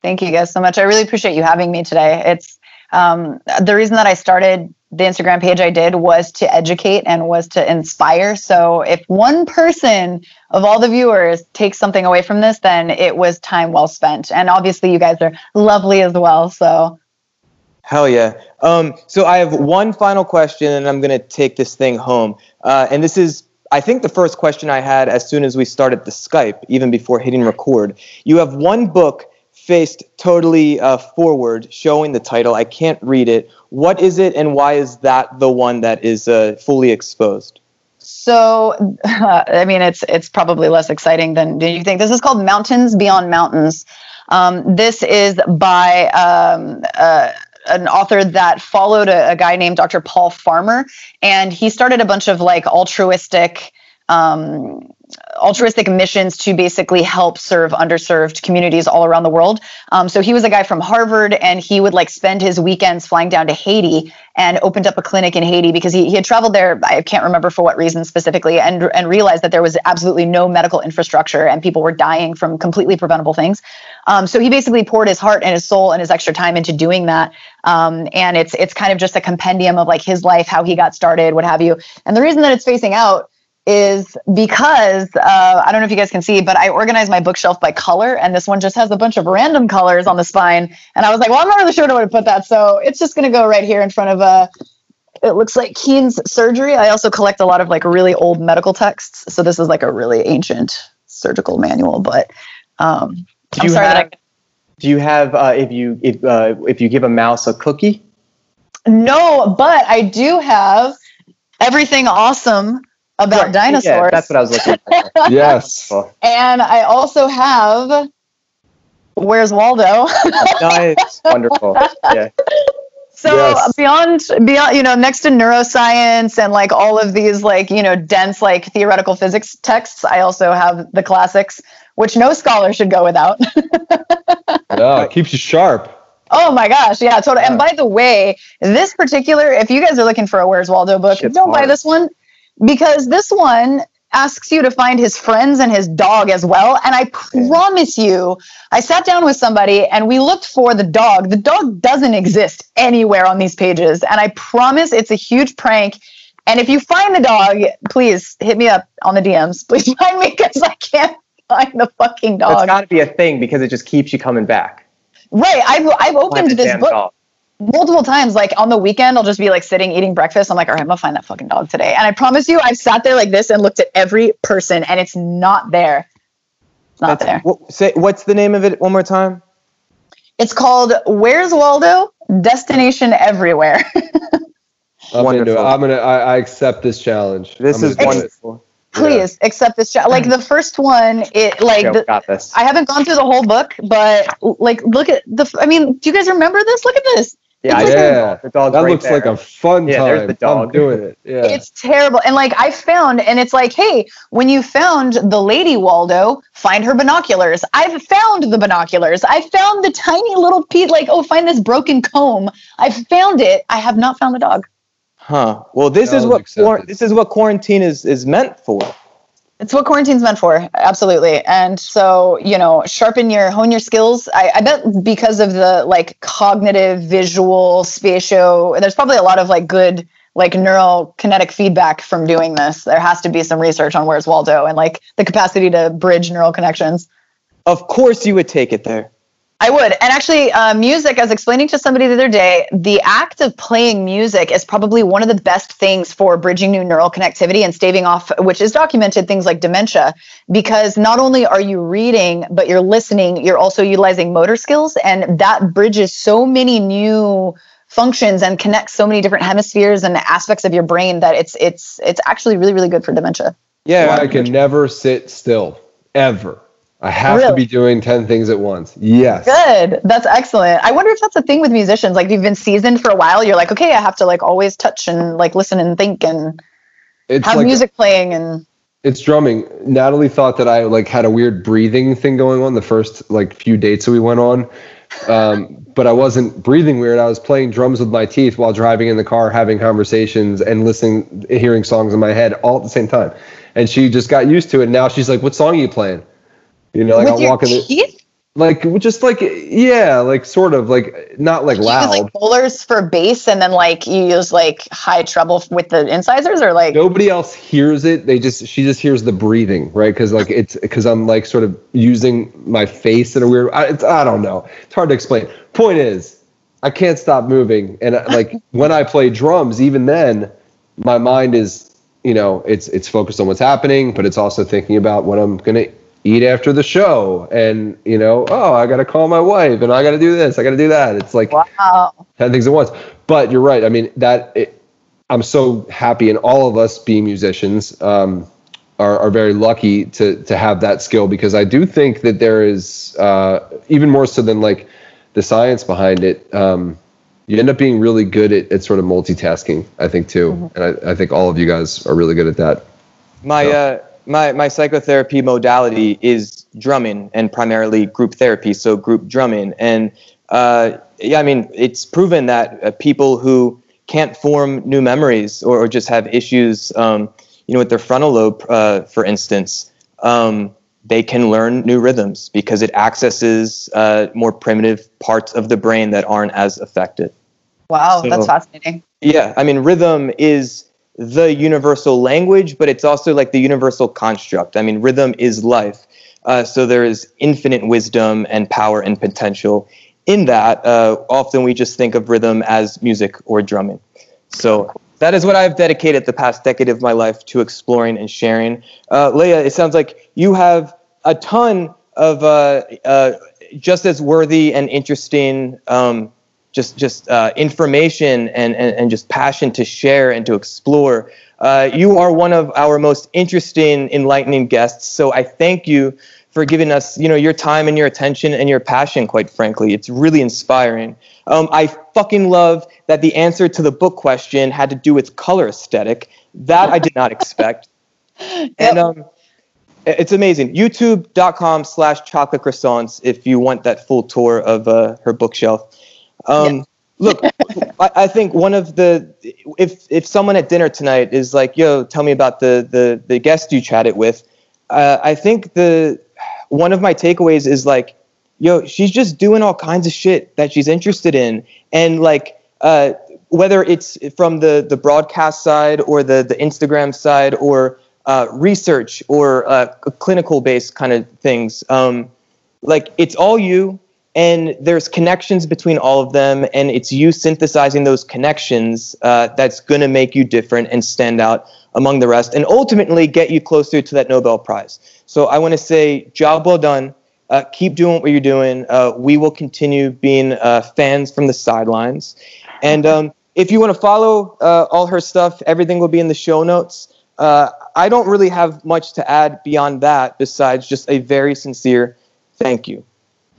Thank you guys so much. I really appreciate you having me today. It's um, the reason that I started the Instagram page I did was to educate and was to inspire. So if one person of all the viewers takes something away from this, then it was time well spent. And obviously, you guys are lovely as well. So. Hell yeah. Um, so I have one final question, and I'm going to take this thing home. Uh, and this is, I think, the first question I had as soon as we started the Skype, even before hitting record. You have one book faced totally uh, forward, showing the title. I can't read it. What is it, and why is that the one that is uh, fully exposed? So, uh, I mean, it's it's probably less exciting than do you think. This is called Mountains Beyond Mountains. Um, this is by um, uh, an author that followed a, a, guy named Dr. Paul Farmer, and he started a bunch of like altruistic um, altruistic missions to basically help serve underserved communities all around the world. Um, so he was a guy from Harvard, and he would like spend his weekends flying down to Haiti and opened up a clinic in Haiti because he, he had traveled there. I can't remember for what reason specifically, and and realized that there was absolutely no medical infrastructure and people were dying from completely preventable things. Um, so he basically poured his heart and his soul and his extra time into doing that. Um, and it's it's kind of just a compendium of like his life, how he got started, what have you. And the reason that it's facing out is because uh, I don't know if you guys can see, but I organized my bookshelf by color, and this one just has a bunch of random colors on the spine. And I was like, well, I'm not really sure where to put that, so it's just going to go right here in front of a. Uh, it looks like Keen's surgery. I also collect a lot of like really old medical texts, so this is like a really ancient surgical manual. But um, do I'm sorry have, that I. Do you have uh, if you if uh, if you give a mouse a cookie? No, but I do have everything awesome about right. dinosaurs. Yeah, that's what I was looking for. yes. And I also have Where's Waldo? nice. Wonderful. Yeah. So yes. beyond beyond you know next to neuroscience and like all of these like you know dense like theoretical physics texts, I also have the classics, which no scholar should go without. yeah, it keeps you sharp. Oh my gosh, yeah, totally. Yeah. And by the way, this particular, if you guys are looking for a Where's Waldo book, Shit's don't hard. buy this one because this one asks you to find his friends and his dog as well. And I promise you, I sat down with somebody and we looked for the dog. The dog doesn't exist anywhere on these pages. And I promise it's a huge prank. And if you find the dog, please hit me up on the DMs. Please find me because I can't find the fucking dog. It's got to be a thing because it just keeps you coming back. Right. I've, I've opened this book. Dog multiple times like on the weekend i'll just be like sitting eating breakfast i'm like all right i'm gonna find that fucking dog today and i promise you i've sat there like this and looked at every person and it's not there it's not That's, there what, say what's the name of it one more time it's called where's waldo destination everywhere I'm wonderful. I'm gonna. I, I, accept this challenge. This is wonderful. Please yeah. accept this challenge. Like the first one, it like the, got this. I haven't gone through the whole book, but like look at the. I mean, do you guys remember this? Look at this. Yeah, yeah. The dog. That right looks there. like a fun yeah, time. There's the dog. I'm doing it. Yeah. It's terrible. And like I found, and it's like, hey, when you found the lady Waldo, find her binoculars. I've found the binoculars. I found the tiny little piece, like, oh, find this broken comb. I found it. I have not found the dog. Huh. Well, this is what this is what quarantine is is meant for. It's what quarantine's meant for, absolutely. And so, you know, sharpen your, hone your skills. I, I bet because of the like cognitive, visual, spatio, there's probably a lot of like good, like neural kinetic feedback from doing this. There has to be some research on where's Waldo and like the capacity to bridge neural connections. Of course, you would take it there. I would. And actually, uh, music, I was explaining to somebody the other day, the act of playing music is probably one of the best things for bridging new neural connectivity and staving off, which is documented, things like dementia. Because not only are you reading, but you're listening, you're also utilizing motor skills. And that bridges so many new functions and connects so many different hemispheres and aspects of your brain that it's it's it's actually really really good for dementia. Yeah, I can never sit still ever. I have really? to be doing 10 things at once. Yes. Good. That's excellent. I wonder if that's a thing with musicians. Like you've been seasoned for a while, you're like, okay, I have to like always touch and like listen and think and it's have like, music playing and it's drumming. Natalie thought that I like had a weird breathing thing going on the first like few dates that we went on. Um, but I wasn't breathing weird. I was playing drums with my teeth while driving in the car, having conversations and listening, hearing songs in my head all at the same time. And she just got used to it. And now she's like, what song are you playing? You know, like With I'm walking the, like just like yeah, like sort of like not like loud. Use, like molars for bass, and then like you use like high treble with the incisors, or like nobody else hears it. They just she just hears the breathing, right? Because like it's because I'm like sort of using my face in a weird. I, it's, I don't know. It's hard to explain. Point is, I can't stop moving, and uh, like when I play drums, even then, my mind is you know it's it's focused on what's happening, but it's also thinking about what I'm gonna eat after the show and you know oh i gotta call my wife and i gotta do this i gotta do that it's like wow. 10 things at once but you're right i mean that it, i'm so happy and all of us being musicians um, are, are very lucky to to have that skill because i do think that there is uh, even more so than like the science behind it um, you end up being really good at, at sort of multitasking i think too mm-hmm. and I, I think all of you guys are really good at that my so. uh my my psychotherapy modality is drumming and primarily group therapy, so group drumming. And uh, yeah, I mean, it's proven that uh, people who can't form new memories or, or just have issues, um, you know, with their frontal lobe, uh, for instance, um, they can learn new rhythms because it accesses uh, more primitive parts of the brain that aren't as affected. Wow, so, that's fascinating. Yeah, I mean, rhythm is the universal language, but it's also like the universal construct. I mean, rhythm is life. Uh, so there is infinite wisdom and power and potential in that. Uh, often we just think of rhythm as music or drumming. So that is what I've dedicated the past decade of my life to exploring and sharing. Uh, Leah, it sounds like you have a ton of uh, uh, just as worthy and interesting um, just just uh, information and, and, and just passion to share and to explore. Uh, you are one of our most interesting, enlightening guests. So I thank you for giving us, you know, your time and your attention and your passion. Quite frankly, it's really inspiring. Um, I fucking love that the answer to the book question had to do with color aesthetic. That I did not expect. yep. And um, it's amazing. YouTube.com slash chocolate croissants if you want that full tour of uh, her bookshelf. Um, yeah. look, I, I, think one of the if if someone at dinner tonight is like, "Yo, tell me about the the the guest you chatted with," uh, I think the one of my takeaways is like, "Yo, she's just doing all kinds of shit that she's interested in, and like." Uh, whether it's from the, the broadcast side or the, the Instagram side or uh, research or uh, clinical based kind of things, um, like it's all you and there's connections between all of them and it's you synthesizing those connections uh, that's going to make you different and stand out among the rest and ultimately get you closer to that nobel prize. So i want to say job well done. Uh, keep doing what you're doing. Uh, we will continue being uh, fans from the sidelines. And um, if you want to follow uh, all her stuff everything will be in the show notes. Uh, i don't really have much to add beyond that besides just a very sincere thank you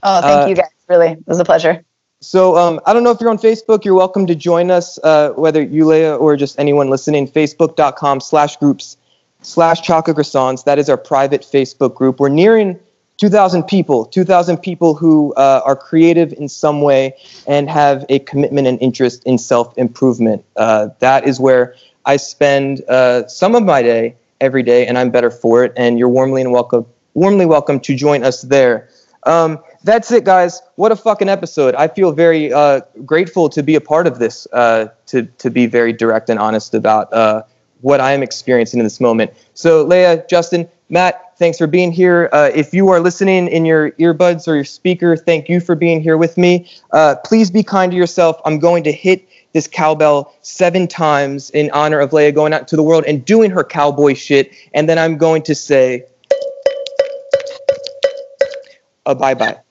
Oh, thank uh, you guys. Really, it was a pleasure. So um, I don't know if you're on Facebook. You're welcome to join us, uh, whether you, Leah, or just anyone listening. Facebook.com slash groups slash chocolate croissants. That is our private Facebook group. We're nearing 2,000 people, 2,000 people who uh, are creative in some way and have a commitment and interest in self improvement. Uh, that is where I spend uh, some of my day every day, and I'm better for it. And you're warmly and welcome, warmly welcome to join us there. Um, that's it, guys. What a fucking episode. I feel very uh, grateful to be a part of this, uh, to, to be very direct and honest about uh, what I am experiencing in this moment. So, Leah, Justin, Matt, thanks for being here. Uh, if you are listening in your earbuds or your speaker, thank you for being here with me. Uh, please be kind to yourself. I'm going to hit this cowbell seven times in honor of Leah going out to the world and doing her cowboy shit. And then I'm going to say, uh, bye bye.